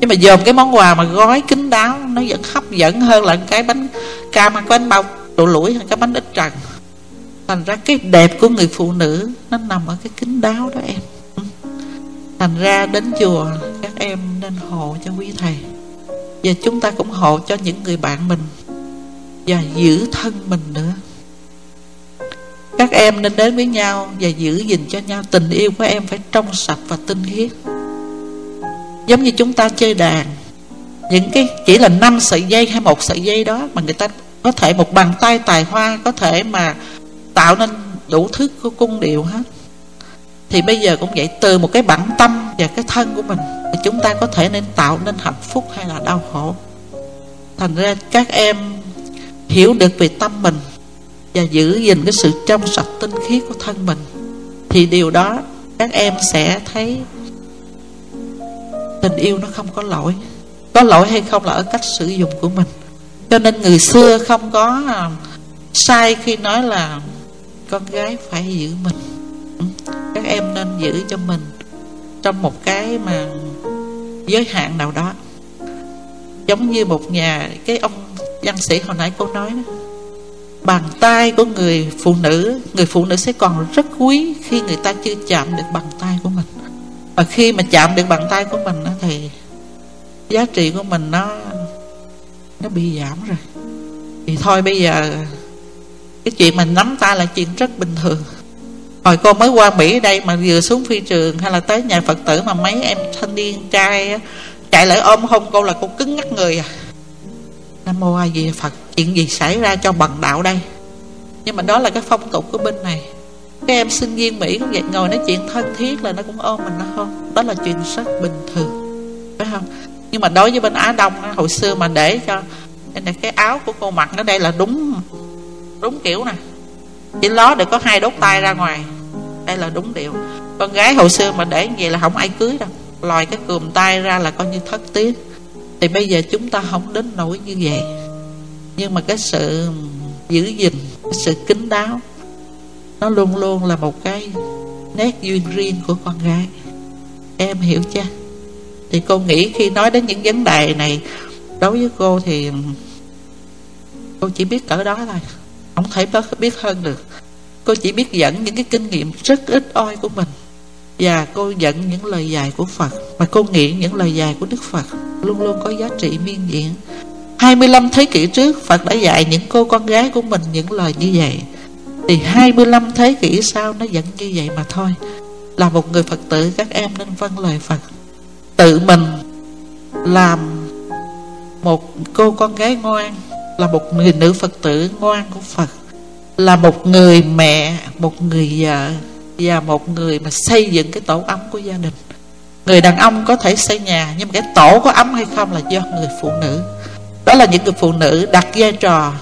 nhưng mà dòm cái món quà mà gói kín đáo, nó vẫn hấp dẫn hơn là cái bánh cam hay cái bánh bao đồ lũi hay cái bánh ít trần. Thành ra cái đẹp của người phụ nữ, nó nằm ở cái kín đáo đó em. Ừ. Thành ra đến chùa, các em nên hộ cho quý thầy. Và chúng ta cũng hộ cho những người bạn mình và giữ thân mình nữa. Các em nên đến với nhau và giữ gìn cho nhau. Tình yêu của em phải trong sạch và tinh khiết giống như chúng ta chơi đàn. Những cái chỉ là năm sợi dây hay một sợi dây đó mà người ta có thể một bàn tay tài hoa có thể mà tạo nên đủ thứ của cung điệu hết. Thì bây giờ cũng vậy, từ một cái bản tâm và cái thân của mình thì chúng ta có thể nên tạo nên hạnh phúc hay là đau khổ. Thành ra các em hiểu được về tâm mình và giữ gìn cái sự trong sạch tinh khiết của thân mình, thì điều đó các em sẽ thấy tình yêu nó không có lỗi. Có lỗi hay không là ở cách sử dụng của mình. Cho nên người xưa không có à, sai khi nói là con gái phải giữ mình. Các em nên giữ cho mình trong một cái mà giới hạn nào đó. Giống như một nhà, cái ông văn sĩ hồi nãy cô nói đó, bàn tay của người phụ nữ, người phụ nữ sẽ còn rất quý khi người ta chưa chạm được bàn tay của mình và khi mà chạm được bàn tay của mình đó, thì giá trị của mình nó nó bị giảm rồi. Thì thôi bây giờ cái chuyện mình nắm tay là chuyện rất bình thường. Hồi cô mới qua mỹ đây mà vừa xuống phi trường hay là tới nhà phật tử mà mấy em thanh niên trai chạy lại ôm hôn cô là cô cứng ngắc người à. Nam mô a di phật chuyện gì xảy ra cho bằng đạo đây? Nhưng mà đó là cái phong tục của bên này các em sinh viên mỹ cũng vậy, ngồi nói chuyện thân thiết là nó cũng ôm mình, nó không, đó là chuyện rất bình thường, phải không? Nhưng mà đối với bên á đông hồi xưa mà để cho này cái áo của cô mặc nó đây là đúng đúng kiểu nè. Chỉ ló để có hai đốt tay ra ngoài, đây là đúng điều. Con gái hồi xưa mà để như vậy là không ai cưới đâu, lòi cái cườm tay ra là coi như thất tiếng thì bây giờ chúng ta không đến nỗi như vậy. Nhưng mà cái sự giữ gìn, cái sự kính đáo nó luôn luôn là một cái nét duyên riêng của con gái. Em hiểu chưa? Thì cô nghĩ khi nói đến những vấn đề này, đối với cô thì cô chỉ biết cỡ đó thôi. Không thể biết hơn được. Cô chỉ biết dẫn những cái kinh nghiệm rất ít oi của mình. Và cô dẫn những lời dạy của Phật. Mà cô nghĩ những lời dạy của Đức Phật luôn luôn có giá trị miên diện 25 thế kỷ trước, Phật đã dạy những cô con gái của mình những lời như vậy. Thì 25 thế kỷ sau nó vẫn như vậy mà thôi. Là một người Phật tử các em nên vâng lời Phật. Tự mình làm một cô con gái ngoan Là một người nữ Phật tử ngoan của Phật Là một người mẹ, một người vợ Và một người mà xây dựng cái tổ ấm của gia đình. Người đàn ông có thể xây nhà Nhưng mà cái tổ có ấm hay không là do người phụ nữ. Đó là những người phụ nữ đặt vai trò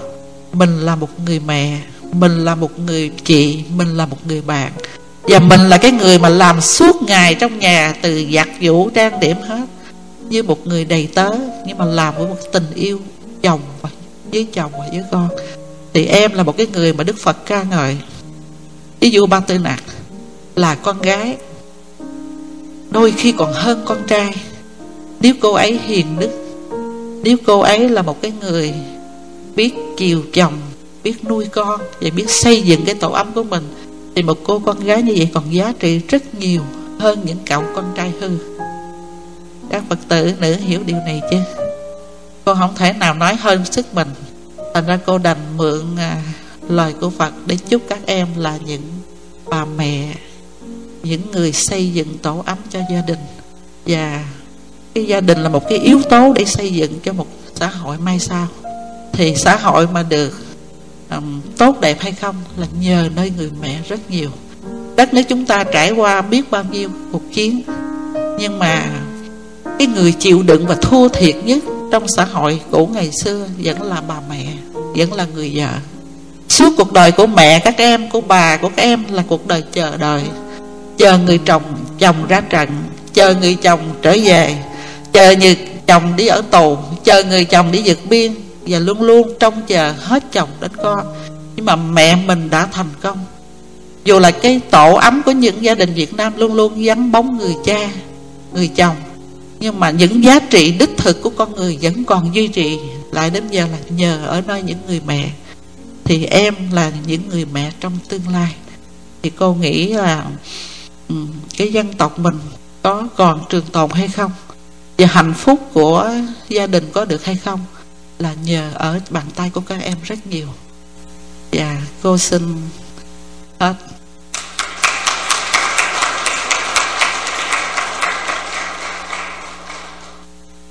mình là một người mẹ mình là một người chị, mình là một người bạn. Và mình là cái người mà làm suốt ngày trong nhà, từ giặt vũ trang điểm hết. Như một người đầy tớ, nhưng mà làm với một tình yêu chồng và với chồng và với con. Thì em là một cái người mà đức phật ca ngợi. Ví dụ ba tư nạc, là con gái, đôi khi còn hơn con trai. Nếu cô ấy hiền đức, nếu cô ấy là một cái người biết chiều chồng biết nuôi con và biết xây dựng cái tổ ấm của mình thì một cô con gái như vậy còn giá trị rất nhiều hơn những cậu con trai hư. Các phật tử nữ hiểu điều này chứ? Cô không thể nào nói hơn sức mình. Thành ra cô đành mượn à, lời của phật để chúc các em là những bà mẹ những người xây dựng tổ ấm cho gia đình. Và cái gia đình là một cái yếu tố để xây dựng cho một xã hội mai sau. Thì xã hội mà được um, tốt đẹp hay không là nhờ nơi người mẹ rất nhiều. Đất nước chúng ta trải qua biết bao nhiêu cuộc chiến. Nhưng mà cái người chịu đựng và thua thiệt nhất trong xã hội của ngày xưa vẫn là bà mẹ vẫn là người vợ. Suốt cuộc đời của mẹ các em của bà của các em là cuộc đời chờ đợi. Chờ người chồng chồng ra trận chờ người chồng trở về chờ như chồng đi ở tù chờ người chồng đi vượt biên và luôn luôn trông chờ hết chồng đến con. Nhưng mà mẹ mình đã thành công. Dù là cái tổ ấm của những gia đình Việt Nam luôn luôn vắng bóng người cha, người chồng. Nhưng mà những giá trị đích thực của con người vẫn còn duy trì. Lại đến giờ là nhờ ở nơi những người mẹ. Thì em là những người mẹ trong tương lai. Thì cô nghĩ là cái dân tộc mình có còn trường tồn hay không? Và hạnh phúc của gia đình có được hay không? Là nhờ ở bàn tay của các em rất nhiều. Và cô xin hết.